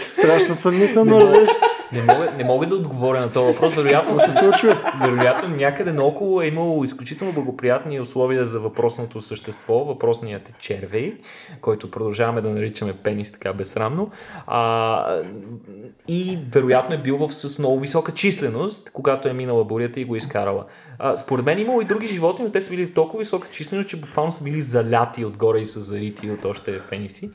Страшно съмнително, разбираш. Не мога, не мога да отговоря на този въпрос. Вероятно, се случва? вероятно някъде наоколо е имало изключително благоприятни условия за въпросното същество, въпросният червей, който продължаваме да наричаме пенис така безсрамно. А, и вероятно е бил в, с много висока численост, когато е минала бурята и го е изкарала. А, според мен имало и други животни, но те са били в толкова висока численост, че буквално са били заляти отгоре и са зарити от още пениси.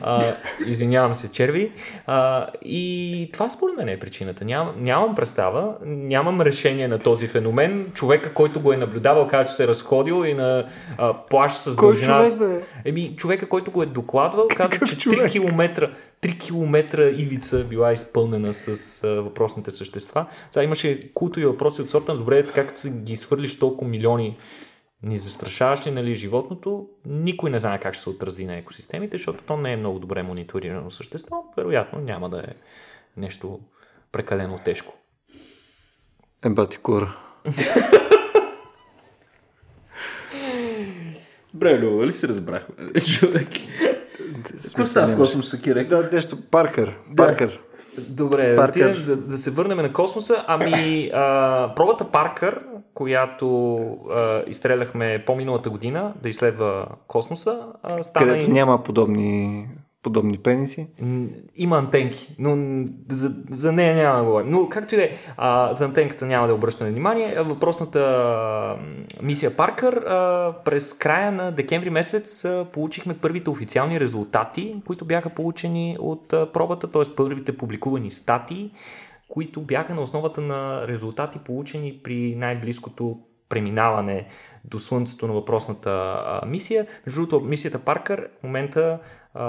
А, извинявам се, черви. А, и това според мен е причината. Ням, нямам представа, нямам решение на този феномен. Човека, който го е наблюдавал, каза, че се е разходил и на а, плащ с Кой дължина... човек, бе? Еми, човека, който го е докладвал, каза, Какъв че 3 човек? км, 3 км ивица била изпълнена с а, въпросните същества. Сега имаше култови въпроси от сорта, добре, си ги свърлиш толкова милиони ни застрашаваш ли нали, животното, никой не знае как ще се отрази на екосистемите, защото то не е много добре мониторирано същество. Вероятно няма да е нещо прекалено тежко. Ебати кура. Добре, Любо, ли се разбрахме? Човек. Какво става в космоса, Кирек? Да, нещо. Паркър. Паркър. Добре, да, Паркър. да, да се върнем на космоса. Ами, а, пробата Паркър, която а, изстреляхме по-миналата година да изследва космоса, а, стана Където и... няма подобни, подобни пениси. Има антенки, но за, за нея няма да говорим. Но както и да е, за антенката няма да обръщаме внимание. Въпросната мисия Паркър през края на декември месец получихме първите официални резултати, които бяха получени от пробата, т.е. първите публикувани статии, които бяха на основата на резултати получени при най-близкото преминаване до Слънцето на въпросната а, мисия. Между другото, мисията Паркър в момента а,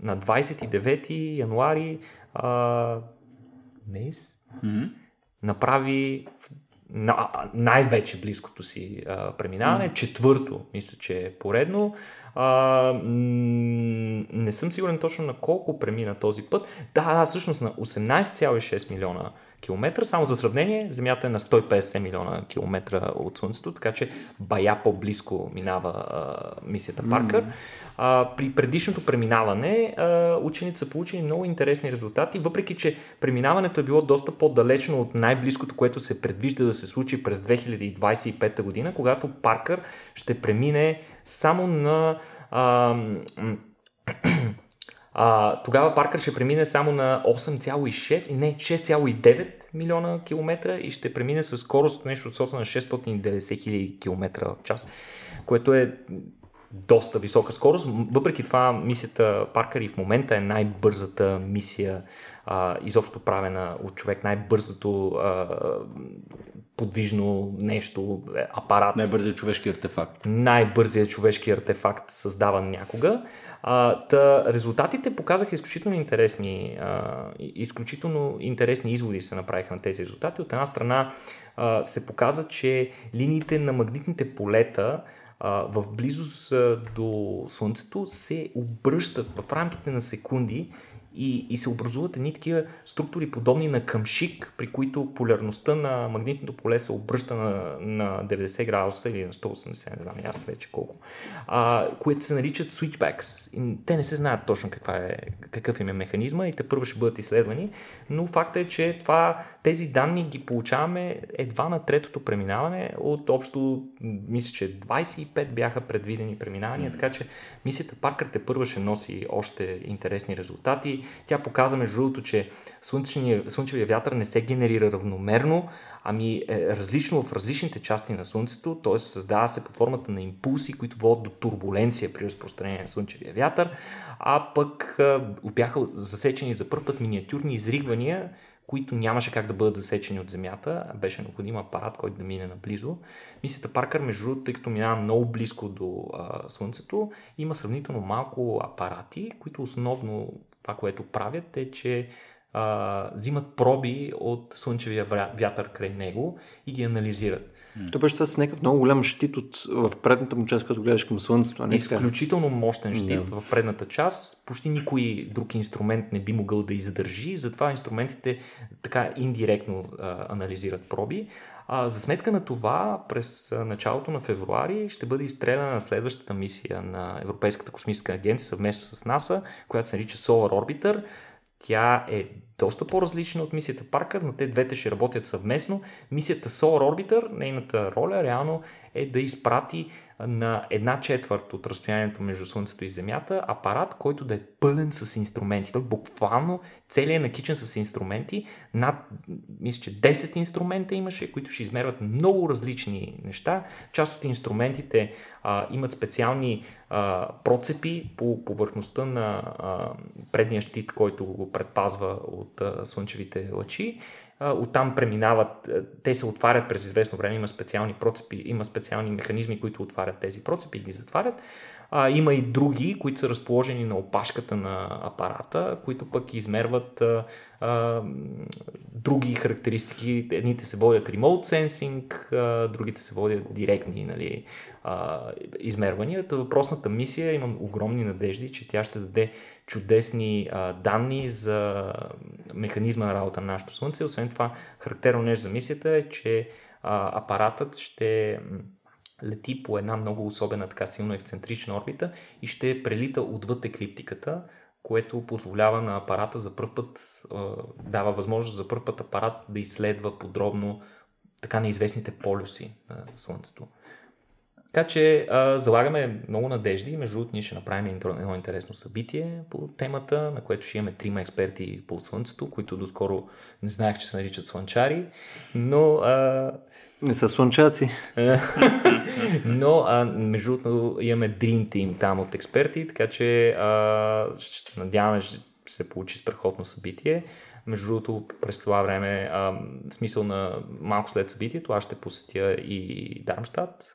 на 29 януари а, днес направи в- на, най-вече близкото си а, преминаване. Четвърто, мисля, че е поредно. А, м- не съм сигурен точно на колко премина този път. Да, да, всъщност на 18,6 милиона километра. Само за сравнение, Земята е на 150 милиона километра от Слънцето, така че бая по-близко минава а, мисията Паркър. А, при предишното преминаване а, учените са получили много интересни резултати, въпреки че преминаването е било доста по-далечно от най-близкото, което се предвижда да се случи през 2025 година, когато Паркър ще премине само на а, а, тогава Паркър ще премине само на 8,6 и не 6,9 милиона километра и ще премине с скорост нещо от сорта на 690 хиляди километра в час, което е доста висока скорост. Въпреки това, мисията Паркър и в момента е най-бързата мисия, а, изобщо правена от човек, най-бързото а, подвижно нещо, е, апарат. Най-бързият човешки артефакт. Най-бързият човешки артефакт, създаван някога. Та, резултатите показаха изключително интересни, а, изключително интересни изводи се направиха на тези резултати. От една страна а, се показа, че линиите на магнитните полета в близост до Слънцето се обръщат в рамките на секунди и, и се образуват едни такива структури, подобни на къмшик, при които полярността на магнитното поле се обръща на, на 90 градуса или на 180, не знам аз вече колко, а, които се наричат switchbacks. И те не се знаят точно каква е, какъв им е механизма и те първо ще бъдат изследвани, но факта е, че това, тези данни ги получаваме едва на третото преминаване от общо, мисля, че 25 бяха предвидени преминавания, така че мисията Паркър те първа ще носи още интересни резултати. Тя показва, между другото, че слънчевия вятър не се генерира равномерно, ами е различно в различните части на Слънцето, т.е. създава се под формата на импулси, които водят до турбуленция при разпространение на слънчевия вятър, а пък бяха засечени за първ път миниатюрни изригвания, които нямаше как да бъдат засечени от Земята. Беше необходим апарат, който да мине наблизо. Мисията Паркър, между другото, тъй като минава много близко до а, Слънцето, има сравнително малко апарати, които основно това, което правят е, че а, взимат проби от слънчевия вятър край него и ги анализират. То беше това с някакъв много голям щит от, в предната му част, като гледаш към Слънцето. А не Изключително мощен щит yeah. в предната част. Почти никой друг инструмент не би могъл да издържи, затова инструментите така индиректно а, анализират проби. А, за сметка на това, през началото на февруари ще бъде изстреляна следващата мисия на Европейската космическа агенция съвместно с НАСА, която се нарича Solar Orbiter. Тя е доста по-различна от мисията Паркър, но те двете ще работят съвместно. Мисията Solar Orbiter, нейната роля реално е да изпрати на една четвърт от разстоянието между Слънцето и Земята апарат, който да е пълен с инструменти. Той буквално целият е накичен с инструменти. Над, мисля, че 10 инструмента имаше, които ще измерват много различни неща. Част от инструментите а, имат специални а, процепи по повърхността на а, предния щит, който го предпазва от слънчевите лъчи оттам преминават, те се отварят през известно време, има специални процепи, има специални механизми, които отварят тези процепи и ги затварят. А, има и други, които са разположени на опашката на апарата, които пък измерват а, а, други характеристики. Едните се водят remote sensing, а, другите се водят директни нали, а, измервания. Въпросната мисия имам огромни надежди, че тя ще даде чудесни а, данни за механизма на работа на нашето Слънце. Освен това, характерно нещо за мисията е, че а, апаратът ще лети по една много особена, така силно ексцентрична орбита и ще прелита отвъд еклиптиката, което позволява на апарата за първ път, дава възможност за първ път апарат да изследва подробно така неизвестните полюси на Слънцето. Така че а, залагаме много надежди. Между другото, ние ще направим едно интересно събитие по темата, на което ще имаме трима експерти по Слънцето, които доскоро не знаех, че се наричат слънчари, но а, не са слънчаци. *laughs* Но, а, между другото, имаме Dream Team там от експерти, така че а, ще надяваме, че се получи страхотно събитие. Между другото, през това време, а, смисъл на малко след събитието, аз ще посетя и Дармштадт,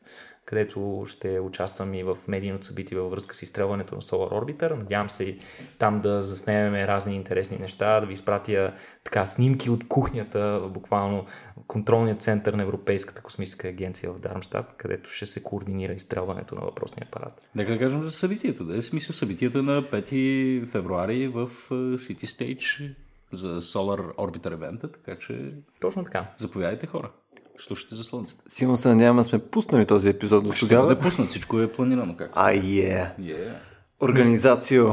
където ще участвам и в медийното събитие във връзка с изстрелването на Solar Orbiter. Надявам се там да заснемем разни интересни неща, да ви изпратя така снимки от кухнята, буквално контролния център на Европейската космическа агенция в Дармштадт, където ще се координира изстрелването на въпросния апарат. Нека да кажем за събитието. Да е смисъл събитието на 5 февруари в City Stage за Solar Orbiter евента, така че... Точно така. Заповядайте хора слушате за Слънцето. Сигурно се надявам, сме пуснали този епизод до тогава. Ще бъде пуснат, всичко е планирано. Как? А, е. Yeah. Организацио.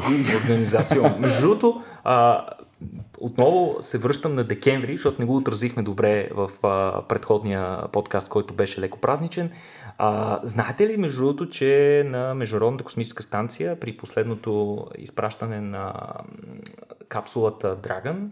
Организацио. Между другото, а, отново се връщам на декември, защото не го отразихме добре в а, предходния подкаст, който беше леко празничен. А, знаете ли, между другото, че на Международната космическа станция при последното изпращане на капсулата Dragon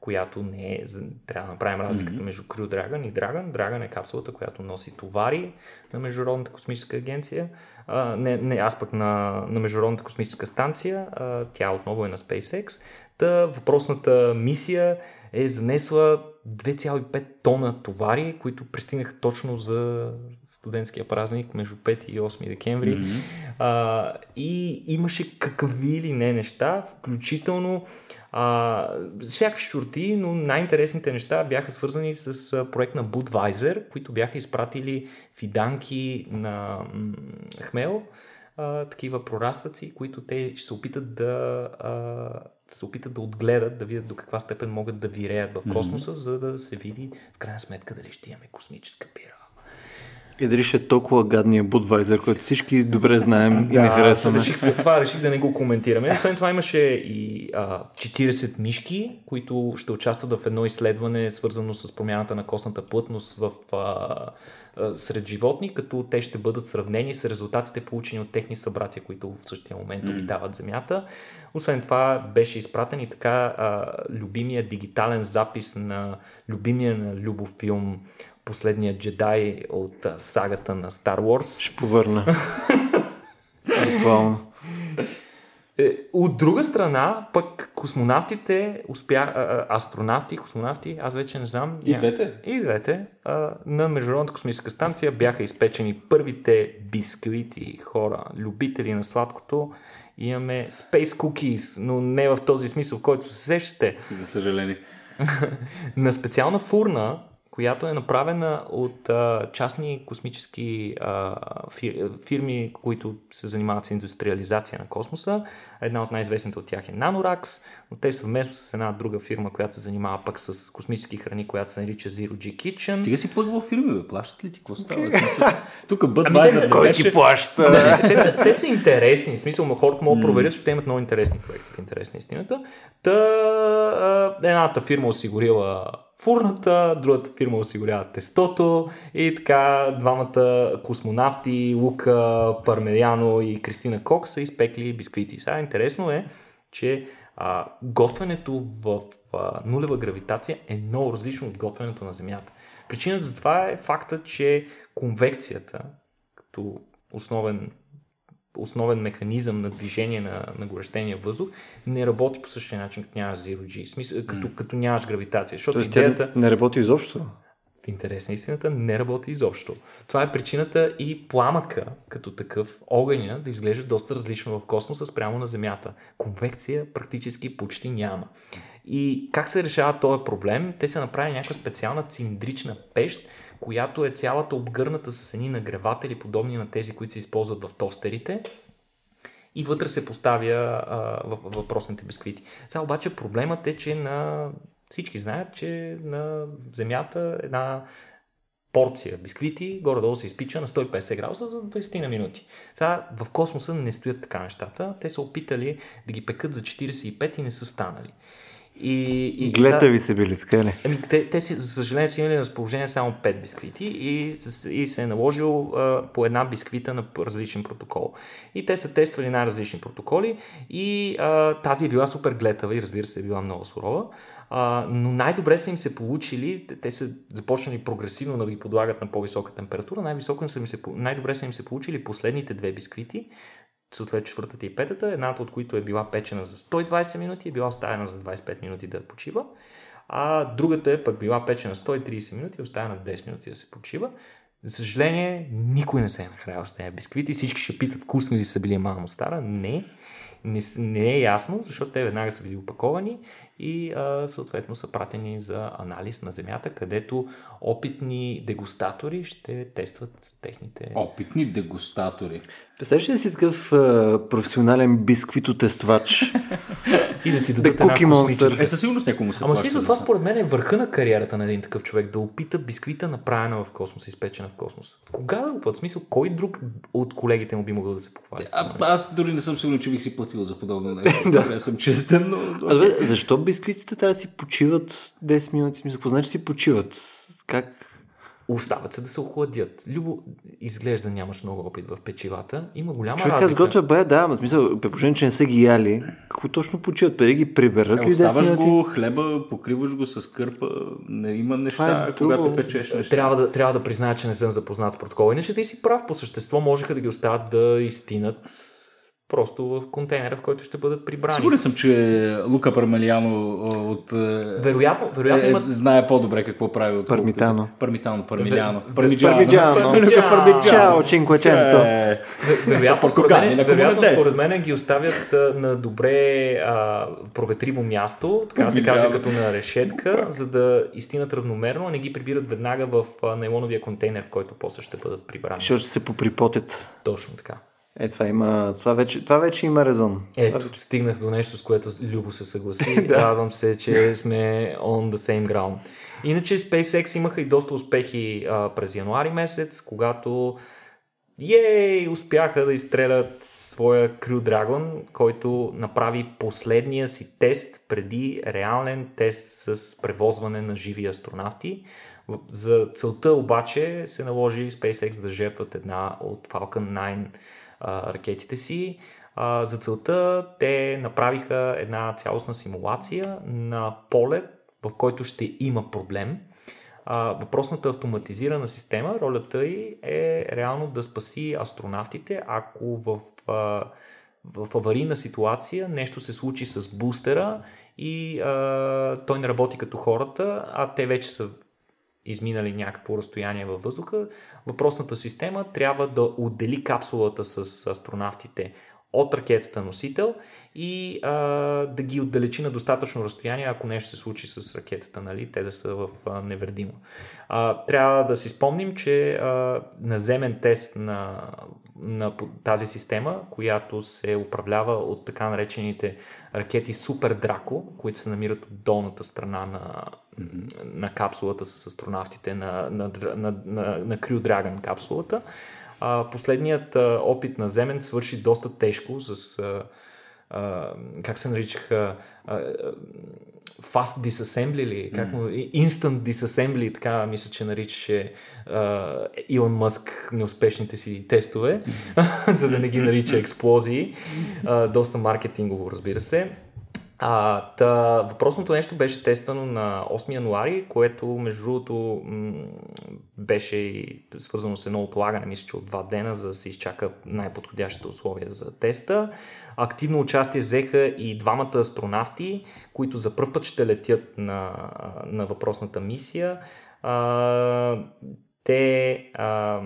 която не е, трябва да направим разликата mm-hmm. между Crew Dragon и Dragon. Dragon е капсулата, която носи товари на Международната космическа агенция, а, не, не, аз пък на, на Международната космическа станция, а, тя отново е на SpaceX. Та въпросната мисия е занесла 2,5 тона товари, които пристигнаха точно за студентския празник между 5 и 8 декември. Mm-hmm. А, и имаше какви ли не неща, включително а, всякакви шурти, но най-интересните неща бяха свързани с проект на Budweiser, които бяха изпратили фиданки на м- хмел, а, такива прорастъци, които те ще се опитат да а, се опитат да отгледат, да видят до каква степен могат да виреят в космоса, mm-hmm. за да се види в крайна сметка дали ще имаме космическа пира. И е толкова гадния Budweiser, който всички добре знаем и да, не харесваме. Реших, това реших да не го коментираме. Освен това имаше и а, 40 мишки, които ще участват в едно изследване, свързано с промяната на костната плътност в, а, а, сред животни, като те ще бъдат сравнени с резултатите получени от техни събратия, които в същия момент обитават Земята. Освен това беше изпратен и така а, любимия дигитален запис на любимия на Любов филм последният джедай от а, сагата на Star Wars. Ще повърна. *laughs* Буквално. Е, от друга страна, пък космонавтите успя, астронавти, космонавти, аз вече не знам. И двете? И двете. на Международната космическа станция бяха изпечени първите бисквити, хора, любители на сладкото. Имаме Space Cookies, но не в този смисъл, в който се сещате. За съжаление. *laughs* на специална фурна която е направена от а, частни космически а, фирми, които се занимават с индустриализация на космоса. Една от най-известните от тях е Nanorax, но те съвместно с една друга фирма, която се занимава пък с космически храни, която се нарича Zero G Kitchen. Стига си плъгвал фирми, бе. Плащат ли ти? Какво става? Тук бъд ами, те, кой ти плаща? Не, те, са, те са *laughs* интересни. В смисъл, хората могат да проверят, защото те имат много интересни проекти в интерес на истината. Та, едната фирма осигурила фурната, другата фирма осигурява тестото и така двамата космонавти, Лука Пармеяно и Кристина Кок са изпекли бисквити. Сега интересно е, че а, готвенето в а, нулева гравитация е много различно от готвенето на Земята. Причината за това е факта, че конвекцията, като основен основен механизъм на движение на, на горещения въздух, не работи по същия начин, като нямаш Zero G. В смисъл, като, mm. като нямаш гравитация. Защото Тоест, идеята... не работи изобщо? В интерес на истината не работи изобщо. Това е причината и пламъка, като такъв, огъня, да изглежда доста различно в космоса спрямо на Земята. Конвекция практически почти няма. И как се решава този проблем? Те са направили някаква специална цилиндрична пещ, която е цялата обгърната с едни нагреватели, подобни на тези, които се използват в тостерите. И вътре се поставя а, въпросните бисквити. Сега обаче проблемът е, че на всички знаят, че на Земята една порция бисквити горе-долу се изпича на 150 градуса за 20 на минути. Сега в космоса не стоят така нещата. Те са опитали да ги пекат за 45 и не са станали. И, и, Глета ви се били, така ли? Ами, те, те си, за съжаление, са имали на разположение само 5 бисквити и, и се е наложил а, по една бисквита на различен протокол. И те са тествали най-различни протоколи и а, тази е била супер глетава и разбира се е била много сурова. А, но най-добре са им се получили, те са започнали прогресивно да ги подлагат на по-висока температура, най-високо са им се, най-добре са им се получили последните две бисквити, съответно четвъртата и петата, едната от които е била печена за 120 минути, е била оставена за 25 минути да почива, а другата е пък била печена 130 минути и оставена 10 минути да се почива. За съжаление, никой не се е нахралял с тези бисквити. Всички ще питат, вкусни ли са били мамо стара. Не, не, не е ясно, защото те веднага са били опаковани и а, съответно са пратени за анализ на земята, където опитни дегустатори ще тестват техните... Опитни дегустатори. Представяш ли си такъв а, професионален бисквитотествач? *laughs* и да ти дадат да една космическа. Е, със сигурност някой му се Ама смисъл, това според мен е върха на кариерата на един такъв човек, да опита бисквита направена в космоса, изпечена в космоса. Кога да го път? Смисъл, кой друг от колегите му би могъл да се похвали? А, аз дори не съм сигурен, че бих си платил за подобно *laughs* нещо. да. Не съм честен, но... А, бе, защо бисквитите трябва да си почиват 10 минути? Смисъл, какво значи си почиват? Как? Остават се да се охладят. Любо, изглежда нямаш много опит в печивата. Има голяма Човек аз разлика. готвя бая, да, ама смисъл, при положение, че не са ги яли, какво точно почиват? Преди ги приберат Е, ли 10 оставаш го хлеба, покриваш го с кърпа, не има неща, е когато друго. печеш неща. Трябва да, трябва да призная, че не съм запознат с протокола. Иначе ти си прав. По същество можеха да ги оставят да изтинат просто в контейнера, в който ще бъдат прибрани. Сигурен съм, че Лука Пармелиано от... е, Вероятно, вероятно е, имат... знае по-добре какво прави от Пармитано. Пармитано, Пармиляно. Ве- Пармиджано. Пармиджано. Чао, чинквеченто. Е, Ве- Вероятно, според мен, е вероятно, според мен ги оставят на добре а, проветриво място, така да се каже, като на решетка, за да изтинат равномерно, а не ги прибират веднага в а, нейлоновия контейнер, в който после ще бъдат прибрани. Защото ще се поприпотят. Точно така. Е, това има, това вече, това вече има резон. Ето, стигнах до нещо, с което Любо се съгласи. *laughs* Радвам се, че сме on the same ground. Иначе SpaceX имаха и доста успехи а, през януари месец, когато ей, успяха да изстрелят своя Crew Dragon, който направи последния си тест преди реален тест с превозване на живи астронавти. За целта обаче се наложи SpaceX да жертват една от Falcon 9 ракетите си. За целта те направиха една цялостна симулация на полет, в който ще има проблем. Въпросната автоматизирана система, ролята й е реално да спаси астронавтите, ако в, а, в аварийна ситуация нещо се случи с бустера и а, той не работи като хората, а те вече са изминали някакво разстояние във въздуха, въпросната система трябва да отдели капсулата с астронавтите от ракетата носител и а, да ги отдалечи на достатъчно разстояние, ако нещо се случи с ракетата, нали, те да са в а, невредимо. А, трябва да си спомним, че а, наземен тест на, на тази система, която се управлява от така наречените ракети Супер Драко, които се намират от долната страна на, на капсулата с астронавтите на, на, на, на, на Crew Dragon капсулата. А, последният а, опит на Земен свърши доста тежко с а, а, как се наричаха а, Fast Disassembly или как му, Instant Disassembly, така мисля, че наричаше а, Илон Мъск неуспешните си тестове, *laughs* за да не ги нарича експлозии. А, доста маркетингово, разбира се. А, та, въпросното нещо беше тествано на 8 януари, което между другото м- беше свързано с едно отлагане, мисля, че от два дена, за да се изчака най-подходящите условия за теста. Активно участие взеха и двамата астронавти, които за първ път ще летят на, на въпросната мисия. А, те а,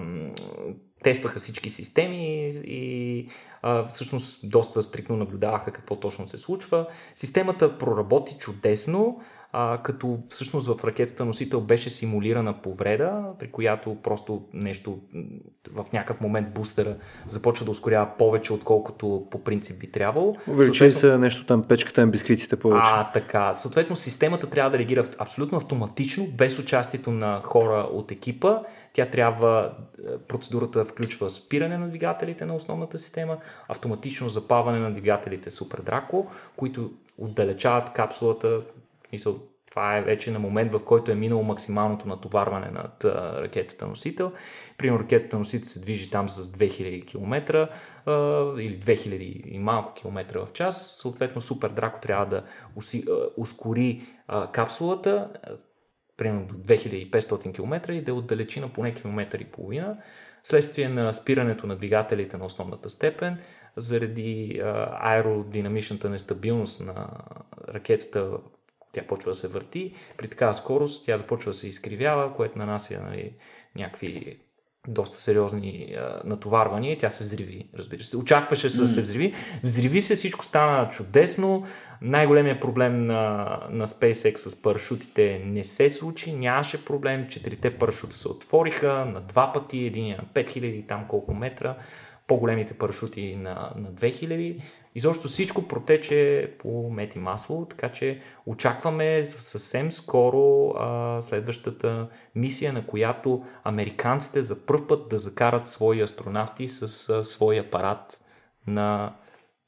тестваха всички системи и а, всъщност доста стрикно наблюдаваха какво точно се случва. Системата проработи чудесно, а, като всъщност в ракетата носител беше симулирана повреда, при която просто нещо в някакъв момент бустера започва да ускорява повече, отколкото по принцип би трябвало. Увеличили се нещо там, печката на бисквитите повече. А, така. Съответно, системата трябва да реагира абсолютно автоматично, без участието на хора от екипа. Тя трябва, е, процедурата включва спиране на двигателите на основната система, автоматично запаване на двигателите Супер Драко, които отдалечават капсулата. В Смисъл, това е вече на момент, в който е минало максималното натоварване над а, ракетата носител. Примерно ракетата носител се движи там с 2000 км а, или 2000 и малко километра в час. Съответно Супер Драко трябва да уси, а, ускори а, капсулата а, примерно до 2500 км и да я отдалечи на поне километър и половина. Следствие на спирането на двигателите на основната степен, заради аеродинамичната нестабилност на ракетата, тя почва да се върти. При такава скорост тя започва да се изкривява, което нанася нали, някакви доста сериозни а, натоварвания и тя се взриви, разбира се. Очакваше се да се взриви. Взриви се, всичко стана чудесно. Най-големият проблем на, на SpaceX с парашутите не се случи, нямаше проблем. Четирите парашута се отвориха на два пъти, един на 5000, там колко метра, по-големите парашути на, на 2000. Изобщо всичко протече по мет и масло, така че очакваме съвсем скоро а, следващата мисия, на която американците за първ път да закарат свои астронавти с а, свой апарат на,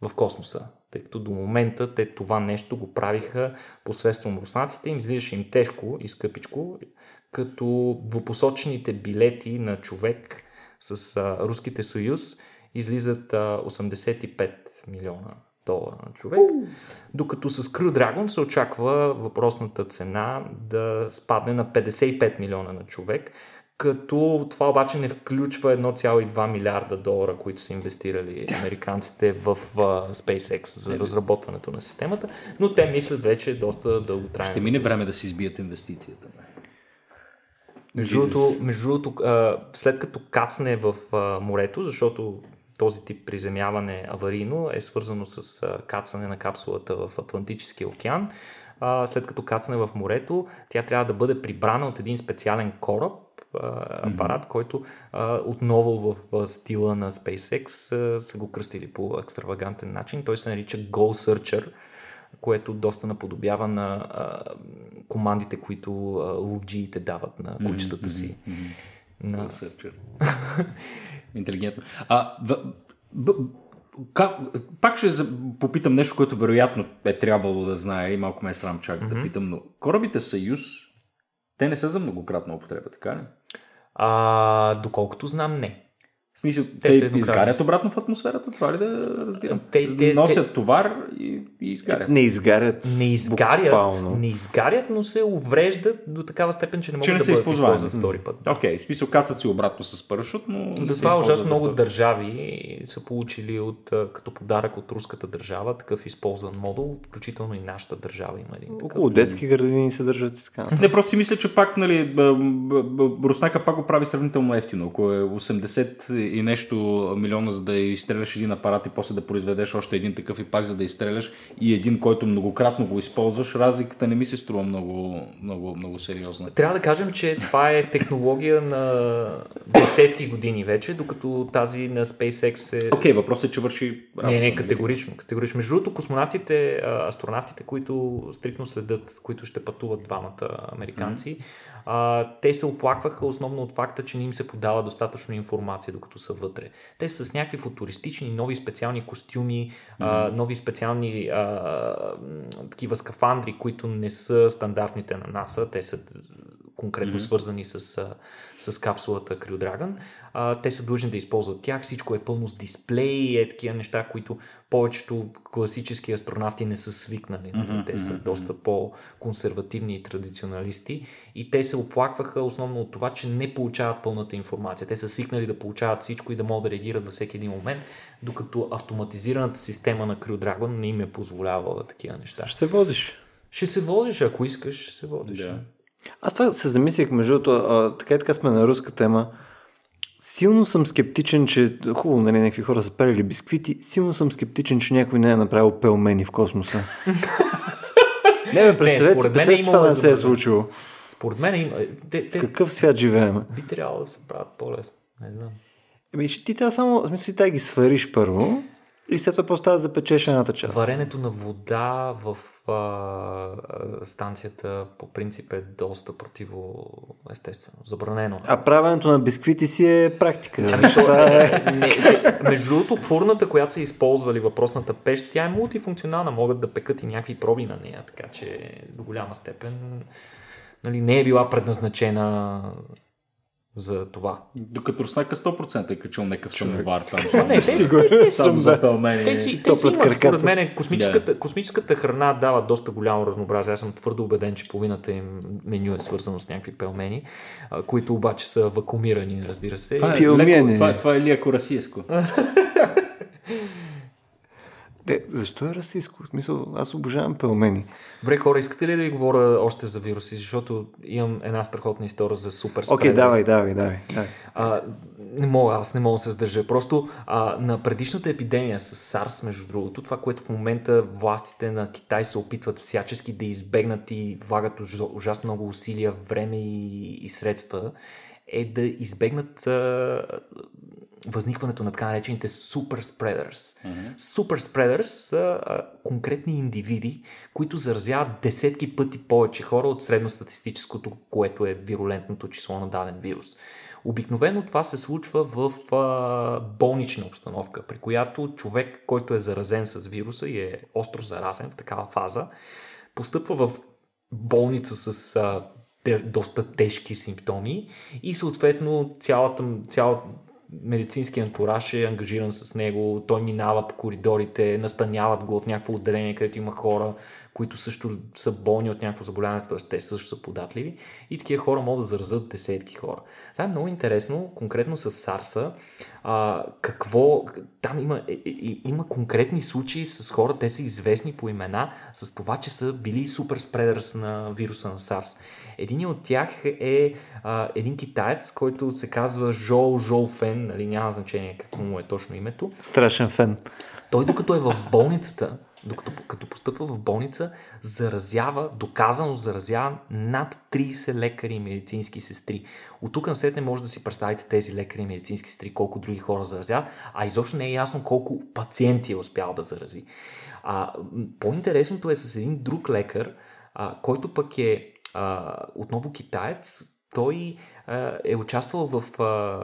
в космоса. Тъй като до момента те това нещо го правиха посредством руснаците, им излизаше им тежко и скъпичко, като двупосочените билети на човек с а, Руските съюз излизат а, 85 милиона долара на човек, докато с Crew Dragon се очаква въпросната цена да спадне на 55 милиона на човек, като това обаче не включва 1,2 милиарда долара, които са инвестирали американците в uh, SpaceX за разработването на системата, но те мислят вече доста дълготраен. Ще мине време да си избият инвестицията. Между другото, между другото след като кацне в морето, защото този тип приземяване аварийно е свързано с кацане на капсулата в Атлантическия океан, след като кацне в морето, тя трябва да бъде прибрана от един специален кораб, апарат, mm-hmm. който а, отново в стила на SpaceX а, са го кръстили по екстравагантен начин. Той се нарича Goal Searcher, което доста наподобява на а, командите, които ловджиите дават на кучетата си. Mm-hmm. На... Searcher. Интелигентно. А, в, в, как, пак ще попитам нещо, което вероятно е трябвало да знае и малко ме е срам чак mm-hmm. да питам, но корабите Съюз, те не са за многократна употреба, така ли? А, доколкото знам, не. В смисъл, те, те изгарят обратно в атмосферата, това ли да разбирам? Те, те, Носят те... товар и, и изгарят. Не изгарят. Не изгарят, буквално. не изгарят, но се увреждат до такава степен, че не могат че не да бъдат използвани втори път. Окей, okay, в смисъл кацат си обратно с парашут, но... Затова ужасно много държави са получили от, като подарък от руската държава такъв използван модул, включително и нашата държава има един. Около детски градини се държат така. Не, просто си мисля, че пак, нали, Руснака пак го прави сравнително ефтино. Ако е 80 и нещо милиона, за да изстреляш един апарат и после да произведеш още един такъв и пак за да изстреляш и един, който многократно го използваш, разликата не ми се струва много, много, много сериозна. Трябва да кажем, че това е технология на десетки години вече, докато тази на SpaceX е... Окей, okay, въпросът е, че върши... Работа, не, не, категорично. категорично. Между другото, космонавтите, астронавтите, които стрикно следят, които ще пътуват двамата американци, mm-hmm а, те се оплакваха основно от факта, че не им се подава достатъчно информация, докато са вътре. Те са с някакви футуристични, нови специални костюми, mm-hmm. а, нови специални а, такива скафандри, които не са стандартните на НАСА, те са конкретно mm-hmm. свързани с, с капсулата Crew Dragon. А, те са длъжни да използват тях. Всичко е пълно с дисплеи, е такива неща, които повечето класически астронавти не са свикнали. Mm-hmm. Те са mm-hmm. доста по-консервативни и традиционалисти. И те се оплакваха основно от това, че не получават пълната информация. Те са свикнали да получават всичко и да могат да реагират във всеки един момент, докато автоматизираната система на Crew Dragon не им е позволявала такива неща. Ще се возиш. Ще се возиш, ако искаш, ще се возиш. Да. Аз това се замислих, между другото, така и така сме на руска тема. Силно съм скептичен, че хубаво, нали, някакви хора са правили бисквити, силно съм скептичен, че някой не е направил пелмени в космоса. *laughs* не, бе, представете си, представете това не се е случило. Според мен има... Те, те... В какъв свят живеем? Би трябвало да се правят по-лесно. Не знам. Еми, ти трябва само, в смисъл, ти ги свариш първо и след това поставя да запечеш едната част. Варенето на вода в а, станцията по принцип е доста противо естествено, забранено. А правенето на бисквити си е практика. Ами, това е... не, *laughs* между другото, фурната, която са използвали въпросната пещ, тя е мултифункционална, могат да пекат и някакви проби на нея, така че до голяма степен нали, не е била предназначена за това. Докато Руснака 100% е качил някакъв самовар там. *laughs* Сам, не, сигурен съм за пълмени. Те си, те си имат, според мен, космическата, yeah. космическата храна дава доста голямо разнообразие. Аз съм твърдо убеден, че половината им меню е свързано с някакви пелмени, които обаче са вакуумирани, разбира се. Това е, леко, това, това е леко расийско. *laughs* Де, защо е расистско? В смисъл, аз обожавам пелмени. Добре, хора, искате ли да ви говоря още за вируси? Защото имам една страхотна история за супер Окей, okay, давай, давай, давай. давай. А, не мога, аз не мога да се сдържа. Просто а, на предишната епидемия с SARS, между другото, това, което в момента властите на Китай се опитват всячески да избегнат и влагат ужасно много усилия, време и, и средства, е да избегнат а, възникването на така наречените spreaders. Mm-hmm. Super spreaders са а, конкретни индивиди, които заразяват десетки пъти повече хора от средностатистическото, което е вирулентното число на даден вирус. Обикновено това се случва в а, болнична обстановка, при която човек, който е заразен с вируса и е остро заразен в такава фаза, постъпва в болница с а, доста тежки симптоми и съответно цялата, цялата медицински антураж е ангажиран с него, той минава по коридорите, настаняват го в някакво отделение, където има хора, които също са болни от някакво заболяване, т.е. те също са податливи и такива хора могат да заразят десетки хора. Това е много интересно, конкретно с Сарса, а, какво, там има, е, е, има конкретни случаи с хора, те са известни по имена, с това, че са били супер спредърс на вируса на Сарс. Един от тях е а, един китаец, който се казва Жол Жол Фен, нали, няма значение какво му е точно името. Страшен фен. Той докато е в болницата, докато като постъпва в болница, заразява, доказано заразява над 30 лекари и медицински сестри. От тук насетне може да си представите тези лекари и медицински сестри, колко други хора заразяват, а изобщо не е ясно колко пациенти е успял да зарази. А, по-интересното е с един друг лекар, а, който пък е а, отново китаец, той а, е участвал в а,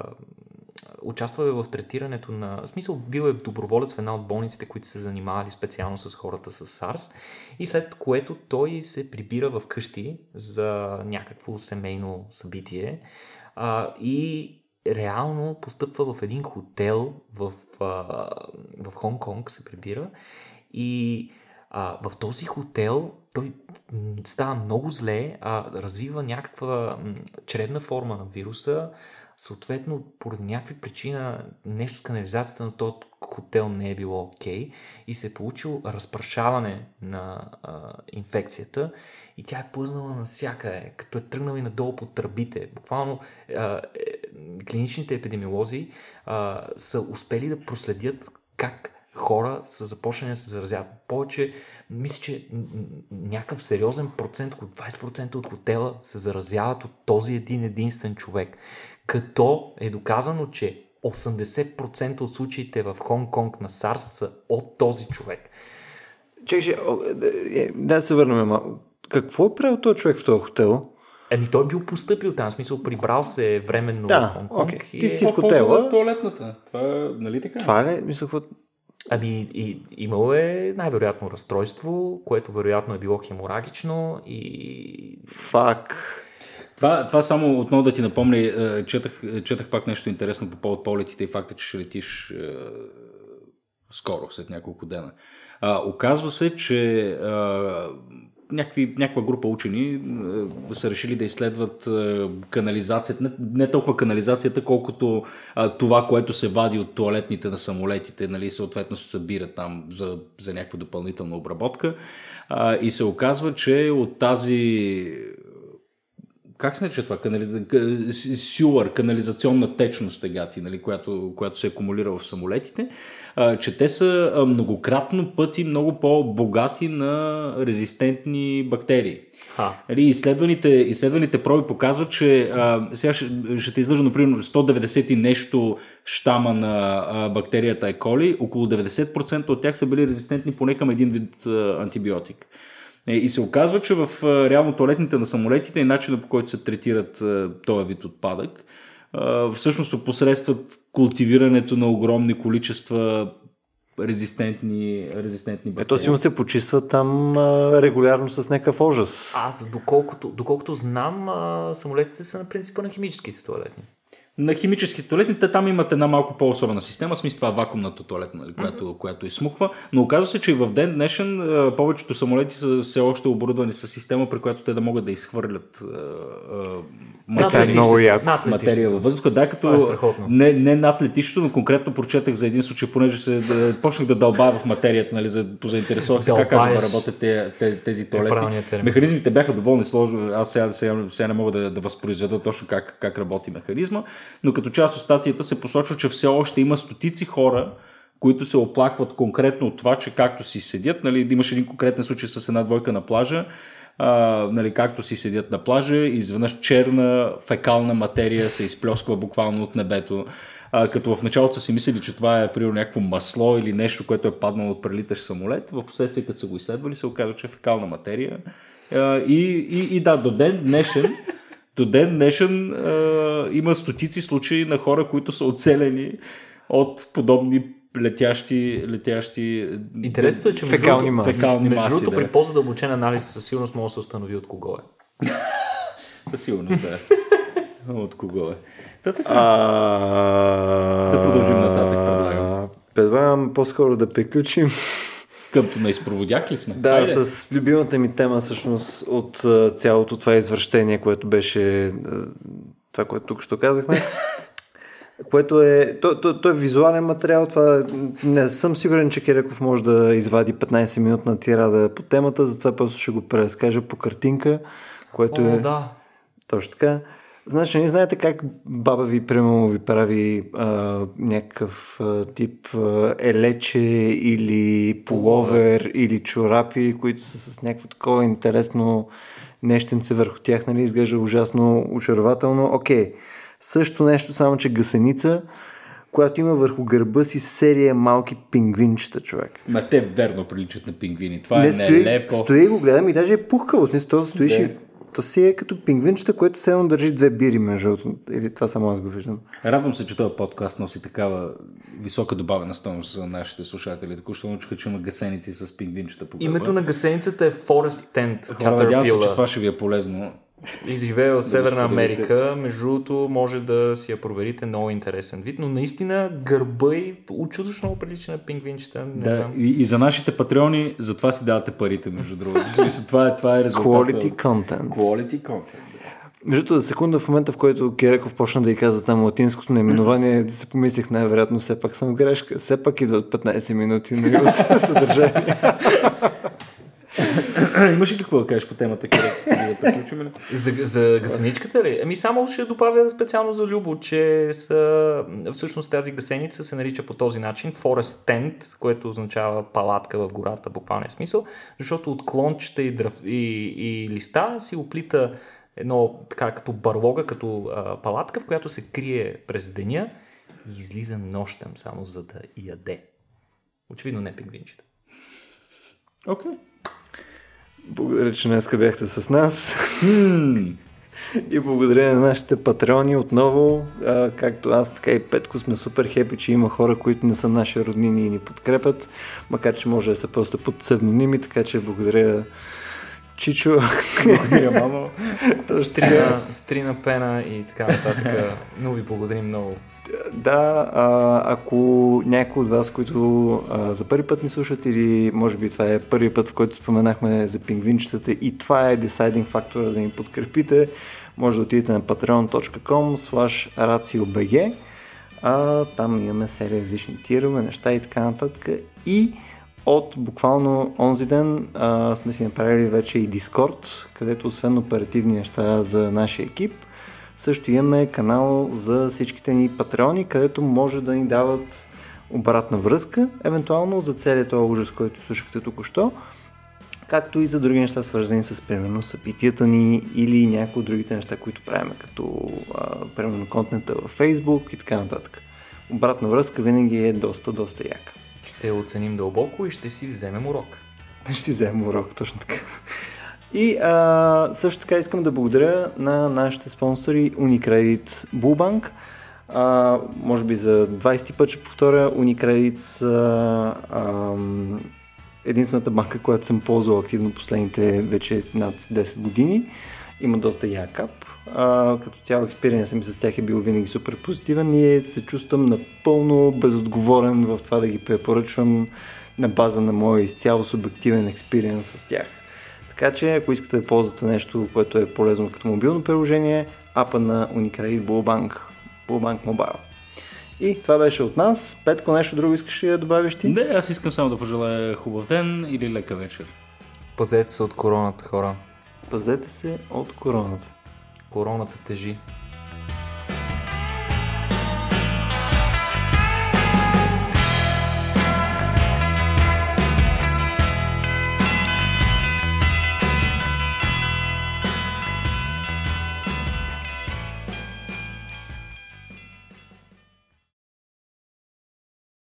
участвал е в третирането на... В смисъл, бил е доброволец в една от болниците, които се занимавали специално с хората с САРС и след което той се прибира в къщи за някакво семейно събитие а, и реално постъпва в един хотел в, а, в Хонг-Конг, се прибира и а, в този хотел той става много зле, а, развива някаква чредна форма на вируса, Съответно, поради някакви причина, нещо с канализацията на този хотел не е било окей okay, и се е получило разпрашаване на а, инфекцията и тя е плъзнала навсякъде, като е тръгнала и надолу по тръбите. Буквално а, е, клиничните епидемиолози а, са успели да проследят как хора са започнали да се заразяват. Повече, мисля, че някакъв сериозен процент, около 20% от хотела се заразяват от този един единствен човек като е доказано, че 80% от случаите в Хонг-Конг на САРС са от този човек. Чекай, е, да се върнем малко. Какво е правил този човек в този хотел? Еми той е бил поступил там, в смисъл прибрал се временно да, в Хонг-Конг. Okay. И... Ти си в хотела. туалетната. Това нали така? Това ли? Мисля, какво... Ами, и, имало е най-вероятно разстройство, което вероятно е било хеморагично и... Фак. Това, това само отново да ти напомня, е, четах, четах пак нещо интересно по повод полетите и факта, че ще летиш е, скоро, след няколко дена. А, оказва се, че а, някакви, някаква група учени а, са решили да изследват а, канализацията, не, не толкова канализацията, колкото а, това, което се вади от туалетните на самолетите, нали, съответно се събира там за, за някаква допълнителна обработка. А, и се оказва, че от тази как се нарича това? Канали... Сюър, канализационна течност тегати, нали, която, която се акумулира в самолетите, а, че те са многократно пъти много по-богати на резистентни бактерии. Нали, изследваните, изследваните проби показват, че а, сега ще, ще те излъжа, например, 190 и нещо щама на а, бактерията Е. коли, около 90% от тях са били резистентни поне към един вид а, антибиотик. Е, и се оказва, че в реално туалетните на самолетите и начина по който се третират този вид отпадък, всъщност опосредстват култивирането на огромни количества резистентни, резистентни бактерии. Ето си му се почиства там а, регулярно с някакъв ужас. Аз, доколкото, доколкото знам, а, самолетите са на принципа на химическите туалетни на химически туалетни, те там имат една малко по-особена система, в смисъл това вакуумната туалетна, нали, която, mm-hmm. която изсмуква, но оказва се, че и в ден днешен повечето самолети са все още оборудвани с система, при която те да могат да изхвърлят материя, е много яко. материя във въздуха. Да, като е не, не над летището, но конкретно прочетах за един случай, понеже се, да, почнах да дълбая в материята, нали, за, позаинтересувах се как да работят тези, тези туалети. Е Механизмите бяха доволни сложни, аз сега, сега, сега не мога да, да възпроизведа точно как, как работи механизма, но като част от статията се посочва, че все още има стотици хора, които се оплакват конкретно от това, че както си седят, нали, имаш един конкретен случай с една двойка на плажа, а, нали, както си седят на плажа, изведнъж черна фекална материя се изплесква буквално от небето. А, като в началото са си мислили, че това е примерно някакво масло или нещо, което е паднало от прелитащ самолет. В последствие, като са го изследвали, се оказа, че е фекална материя. А, и, и, и да, до ден днешен до ден днешен а, има стотици случаи на хора, които са оцелени от подобни летящи, летящи Интересното е, че Фекални маси. Фекални между другото, да. при по-задълбочен анализ със сигурност може да се установи от кого е. *laughs* Със сигурност, да. От кого е. Та така. А... Да продължим нататък, предлагам. Предлагам по-скоро да приключим. Къмто на изпроводяк ли сме? Да, Айде. с любимата ми тема всъщност от цялото това извращение, което беше това, което тук що казахме. *laughs* което е, то, то, то е визуален материал, това не съм сигурен, че Киреков може да извади 15 минутна тирада по темата, затова просто ще го преразкажа по картинка, което О, е да. точно така. Значи, не знаете как баба ви, примерно, ви прави а, някакъв а, тип а, елече или половер или чорапи, които са с някакво такова интересно нещенце върху тях, нали, изглежда ужасно очарователно. Окей, също нещо, само че гасеница, която има върху гърба си серия малки пингвинчета, човек. Ма те верно приличат на пингвини. Това Не, е стои, нелепо. стои и го гледам и даже е пухкаво. Смисъл, то стоиш и то си е като пингвинчета, което все едно държи две бири между. Или това само аз го виждам. Радвам се, че този подкаст носи такава висока добавена стойност за нашите слушатели. Току-що научиха, че има гасеници с пингвинчета по гърба. Името на гасеницата е Forest Tent Хора, надявам се, че това ще ви е полезно. И живее в Северна. Америка. Между другото, може да си я проверите. Много интересен вид. Но наистина гърба и чудовищно много прилича на пингвинчета. Не Да, и, и за нашите патреони, затова си давате парите, между другото. Смисъл, това е, това е резултата. Quality content. Quality content. Между другото, за секунда в момента, в който Киреков почна да й каза там латинското наименование, си помислих най-вероятно все пак съм в грешка. Все пак идват 15 минути нали, от *laughs* съдържание. *coughs* Имаш ли какво да кажеш по темата, ли? За, за гасеничката ли? Ами само ще добавя специално за Любо, че са, всъщност тази гасеница се нарича по този начин Forest Tent, което означава палатка в гората, буквалния смисъл, защото от клончета и, дръв, и, и листа си оплита едно така като барлога, като а, палатка, в която се крие през деня и излиза нощем само за да яде. Очевидно не пингвинчета. Окей. Благодаря, че днес бяхте с нас. *laughs* И благодаря на нашите патреони отново. А, както аз, така и Петко сме супер хепи, че има хора, които не са наши роднини и ни подкрепят, макар че може да са просто под псевдоними, така че благодаря Чичо. Благодаря, мамо. *laughs* Стрина, стрина пена и така нататък. Но ви благодарим много. Да, а, ако някой от вас, които а, за първи път ни слушат или може би това е първи път, в който споменахме за пингвинчетата и това е deciding фактора за да ни подкрепите, може да отидете на patreon.com slash raciobg. Там имаме серия различни тирове, неща и така нататък. И от буквално онзи ден а, сме си направили вече и Discord, където освен оперативни неща за нашия екип, също имаме канал за всичките ни патреони, където може да ни дават обратна връзка, евентуално за целият този ужас, който слушахте току-що, както и за други неща, свързани с, примерно, събитията ни или някои от другите неща, които правим, като, а, примерно, контента във Facebook и така нататък. Обратна връзка винаги е доста, доста яка. Ще оценим дълбоко и ще си вземем урок. Ще си вземем урок, точно така. И а, също така искам да благодаря на нашите спонсори Unicredit Bullbank. А, може би за 20 път ще повторя, Unicredit са ам, единствената банка, която съм ползвал активно последните вече над 10 години. Има доста як ап. А, като цяло експириенсът ми с тях е бил винаги супер позитивен и се чувствам напълно безотговорен в това да ги препоръчвам на база на моя изцяло субективен експириенс с тях. Така че, ако искате да ползвате нещо, което е полезно като мобилно приложение, апа на Unicredit Bullbank, Bullbank Mobile. И това беше от нас. Петко, нещо друго искаш ли да добавиш ти? Не, аз искам само да пожелая хубав ден или лека вечер. Пазете се от короната, хора. Пазете се от короната. Короната тежи.